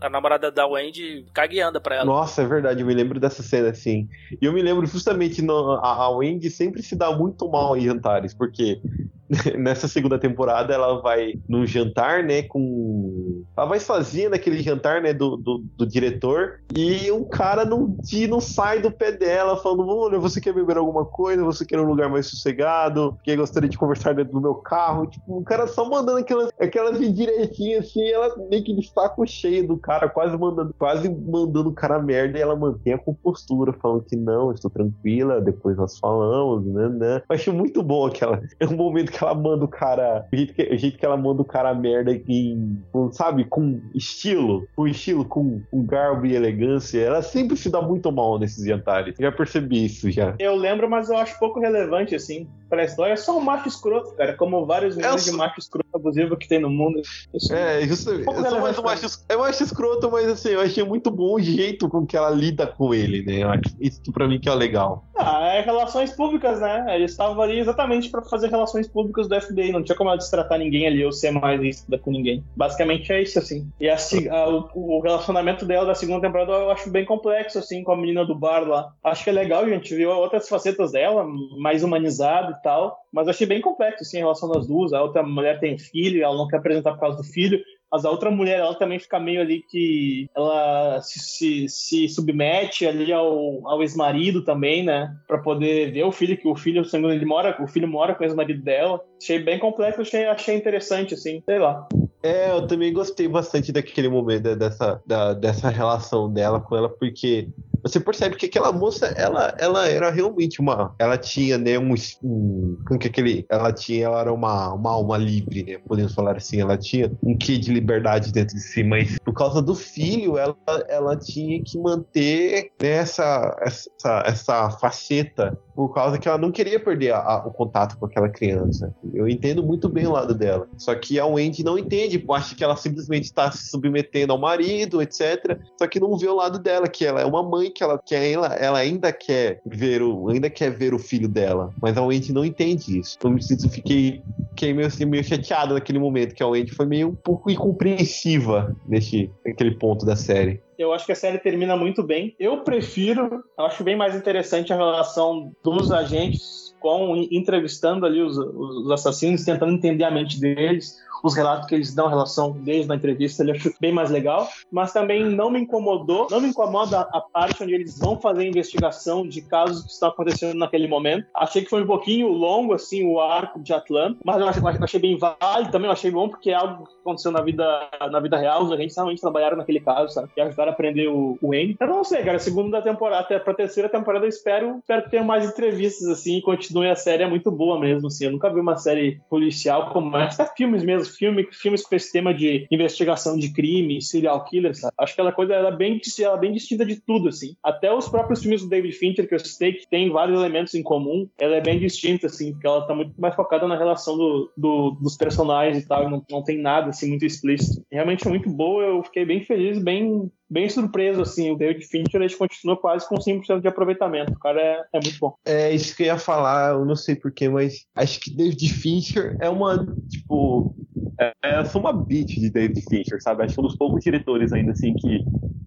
a namorada da Wendy caga e anda pra ela. Nossa, é verdade, eu me lembro dessa cena, assim. E eu me lembro justamente, no, a, a Wendy sempre se dá muito mal em jantares, porque [laughs] nessa segunda temporada ela vai num jantar, né, com... Ela vai sozinha naquele jantar, né, do, do, do diretor, e um cara não, de- não sai do pé dela, falando, olha, você quer beber alguma coisa? Você quer um lugar mais sossegado? Que gostaria de conversar dentro do meu carro? Tipo, o cara só mandando aquelas, aquelas indiretinhas, assim, ela meio que de saco cheio do cara, quase mandando, quase mandando o cara merda, e ela mantém a compostura, falando que não, estou tranquila, depois nós falamos, né, né. Eu acho muito bom aquela, [laughs] é um momento que ela manda o cara, o jeito que, o jeito que ela manda o cara merda em, com, sabe, com estilo, com estilo, com, com garbo e elegância, ela sempre se dá muito mal nesses jantares, já percebi isso, já. Eu lembro, mas eu acho pouco relevante, assim, pra história. É só um macho escroto, cara. Como vários milhões sou- de macho escroto abusivo que tem no mundo. Isso- É, justamente. Eu mais relevante um macho, é macho escroto, mas assim, eu achei muito bom o jeito com que ela lida com ele, né? Eu acho Isso pra mim que é legal. Ah, é relações públicas, né? Eles estavam ali exatamente pra fazer relações públicas do FBI. Não tinha como destratar ninguém ali ou ser mais ríspida com ninguém. Basicamente é isso, assim. E a a- o, o relacionamento dela da segunda temporada eu acho bem complexo, assim, com a menina do bar lá. Acho que é legal, gente. Viu outras facetas dela, mais humanizado e tal. Mas achei bem complexo, assim, em relação das duas. A outra mulher tem filho, ela não quer apresentar por causa do filho. Mas a outra mulher, ela também fica meio ali que ela se, se, se submete ali ao, ao ex-marido também, né? Pra poder ver o filho, que o filho, segundo ele mora, o filho mora com o ex-marido dela. Achei bem complexo, achei, achei interessante, assim, sei lá. É, eu também gostei bastante daquele momento, da- dessa, da- dessa relação dela com ela, porque você percebe que aquela moça, ela, ela era realmente uma. Ela tinha, né, um. um como que aquele. Ela tinha, ela era uma, uma alma livre, né? Podemos falar assim. Ela tinha um quê de liberdade dentro de si, mas por causa do filho, ela, ela tinha que manter né, essa, essa, essa faceta por causa que ela não queria perder a, a, o contato com aquela criança. Eu entendo muito bem o lado dela. Só que a Wendy não entende, acha que ela simplesmente está se submetendo ao marido, etc. Só que não vê o lado dela, que ela é uma mãe que ela quer, ela, ela ainda quer ver o, ainda quer ver o filho dela. Mas a Wendy não entende isso. Então eu fiquei, fiquei meio, assim, meio chateado naquele momento, que a Wendy foi meio um pouco incompreensiva nesse, naquele ponto da série. Eu acho que a série termina muito bem. Eu prefiro, eu acho bem mais interessante a relação dos agentes com entrevistando ali os, os assassinos, tentando entender a mente deles os relatos que eles dão em relação desde a entrevista, ele acho bem mais legal. Mas também não me incomodou, não me incomoda a parte onde eles vão fazer investigação de casos que estão acontecendo naquele momento. Achei que foi um pouquinho longo, assim, o arco de Atlanta, mas eu achei, achei bem válido também, eu achei bom porque é algo que aconteceu na vida, na vida real, os agentes realmente trabalharam naquele caso, sabe? E ajudaram a aprender o, o. Eu não sei, cara, segunda temporada, até pra terceira temporada eu espero, espero tenha mais entrevistas, assim, e continue a série, é muito boa mesmo, assim. Eu nunca vi uma série policial como essa, [laughs] filmes mesmo, filme, filmes com esse tema de investigação de crime, serial killer, sabe? Acho que ela coisa ela é bem, ela é bem distinta de tudo, assim. Até os próprios filmes do David Fincher, que eu citei, que tem vários elementos em comum, ela é bem distinta, assim, porque ela tá muito mais focada na relação do, do dos personagens e tal, não, não tem nada, assim, muito explícito. Realmente é muito boa, eu fiquei bem feliz, bem bem surpreso, assim. O David Fincher ele continua quase com 100% de aproveitamento. O cara é, é muito bom. É isso que eu ia falar, eu não sei porquê, mas acho que David Fincher é uma, tipo. É, eu sou uma beat de David Fincher, sabe? Acho um dos poucos diretores ainda, assim, que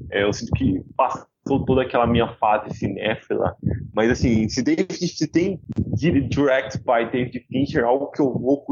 é, eu sinto que passou toda aquela minha fase cinéfila. Mas, assim, se David se tem direct by David Fincher, algo que eu vou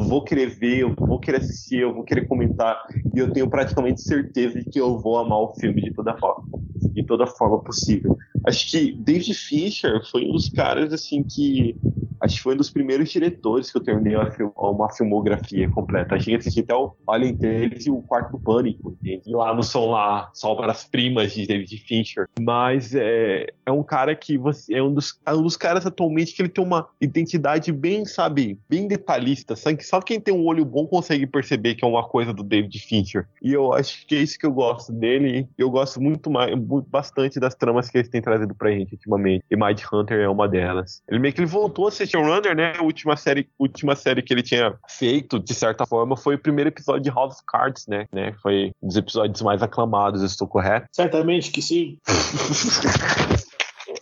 eu vou querer ver, eu vou querer assistir, eu vou querer comentar, e eu tenho praticamente certeza de que eu vou amar o filme de toda forma, de toda forma possível. Acho que David Fincher foi um dos caras assim que acho que foi um dos primeiros diretores que eu terminei uma, filmografia completa. A gente assistiu até o Alien 3 e o Quarto do Pânico? E lá não são lá só para as primas de David Fincher, mas é, é um cara que você é um dos, é um dos caras atualmente que ele tem uma identidade bem, sabe, bem detalhista, sabe? Só quem tem um olho bom consegue perceber que é uma coisa do David Fincher. E eu acho que é isso que eu gosto dele. Eu gosto muito mais, bastante das tramas que ele tem trazido pra gente ultimamente. E Mind Hunter é uma delas. Ele meio que ele voltou a ser showrunner, né? A última série, última série que ele tinha feito, de certa forma, foi o primeiro episódio de House of Cards, né? né? Foi um dos episódios mais aclamados, estou correto? Certamente que sim. [laughs]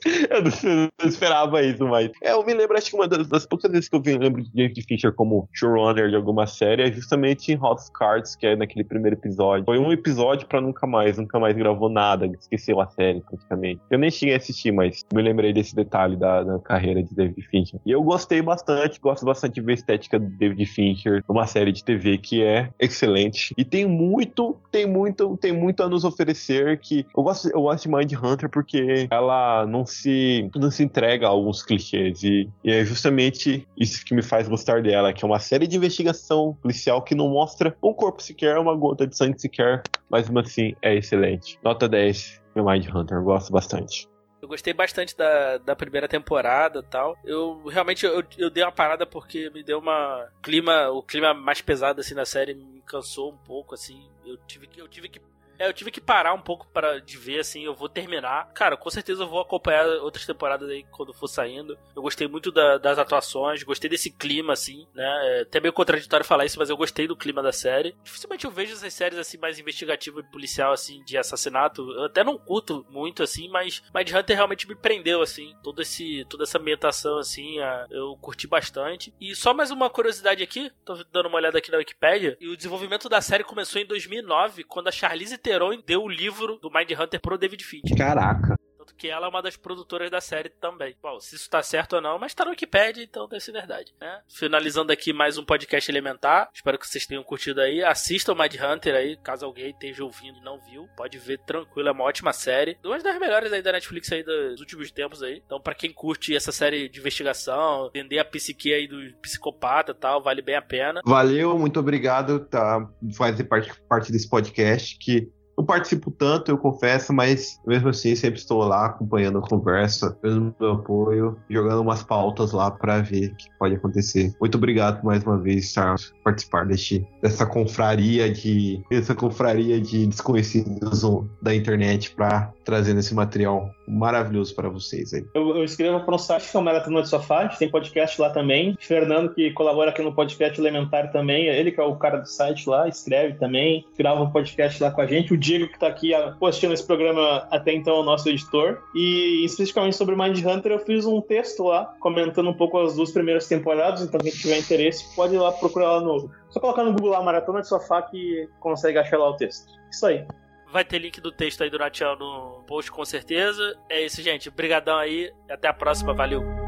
[laughs] eu não, não, esperava isso, mas. É, eu me lembro, acho que uma das, das poucas vezes que eu vi, lembro de David Fincher como showrunner de alguma série é justamente em House Cards, que é naquele primeiro episódio. Foi um episódio pra nunca mais, nunca mais gravou nada, esqueceu a série praticamente. Eu nem cheguei a assistir, mas me lembrei desse detalhe da, da carreira de David Fincher. E eu gostei bastante, gosto bastante de ver a estética do David Fincher numa série de TV que é excelente. E tem muito, tem muito, tem muito a nos oferecer que eu gosto, eu gosto de Mind Hunter porque ela não se, não se entrega a alguns clichês. E, e, é justamente isso que me faz gostar dela, que é uma série de investigação policial que não mostra um corpo sequer, uma gota de sangue sequer, mas assim é excelente. Nota 10 meu Mind Hunter, gosto bastante. Eu gostei bastante da, da primeira temporada tal. Eu realmente eu, eu dei uma parada porque me deu uma clima, o clima mais pesado assim na série me cansou um pouco assim. Eu tive que eu tive que é, eu tive que parar um pouco para de ver, assim, eu vou terminar. Cara, com certeza eu vou acompanhar outras temporadas aí quando for saindo. Eu gostei muito da, das atuações, gostei desse clima, assim, né? É até meio contraditório falar isso, mas eu gostei do clima da série. Dificilmente eu vejo essas séries, assim, mais investigativa e policial, assim, de assassinato. Eu até não curto muito, assim, mas Mind Hunter realmente me prendeu, assim. Todo esse, toda essa ambientação, assim, eu curti bastante. E só mais uma curiosidade aqui, tô dando uma olhada aqui na Wikipedia, e o desenvolvimento da série começou em 2009, quando a Charlize Theron deu o livro do Mind Hunter pro David Fincher. Caraca que ela é uma das produtoras da série também. Bom, se isso tá certo ou não, mas tá no Wikipedia, então deve ser verdade, né? Finalizando aqui mais um podcast elementar. Espero que vocês tenham curtido aí. Assistam Mind Hunter aí, caso alguém esteja ouvindo e não viu. Pode ver tranquilo, é uma ótima série. Uma das melhores aí da Netflix aí dos últimos tempos aí. Então, para quem curte essa série de investigação, entender a psique aí do psicopata e tal, vale bem a pena. Valeu, muito obrigado, tá? Fazer parte, parte desse podcast que não participo tanto, eu confesso, mas mesmo assim sempre estou lá acompanhando a conversa, dando meu apoio, jogando umas pautas lá para ver o que pode acontecer. Muito obrigado mais uma vez, por participar deste, dessa confraria de essa confraria de desconhecidos da internet para trazendo esse material maravilhoso para vocês aí. Eu, eu escrevo para um site que é o Maratona de Sofá, tem podcast lá também. Fernando, que colabora aqui no podcast Elementar também, ele que é o cara do site lá, escreve também, grava um podcast lá com a gente. O Diego, que está aqui assistindo esse programa até então, é o nosso editor. E especificamente sobre Mind Hunter, eu fiz um texto lá, comentando um pouco as duas primeiras temporadas, então quem tiver interesse pode ir lá procurar lá no. Só colocar no Google lá Maratona de Sofá que consegue achar lá o texto. Isso aí. Vai ter link do texto aí do Rachel no post com certeza. É isso, gente. Obrigadão aí. Até a próxima. Valeu.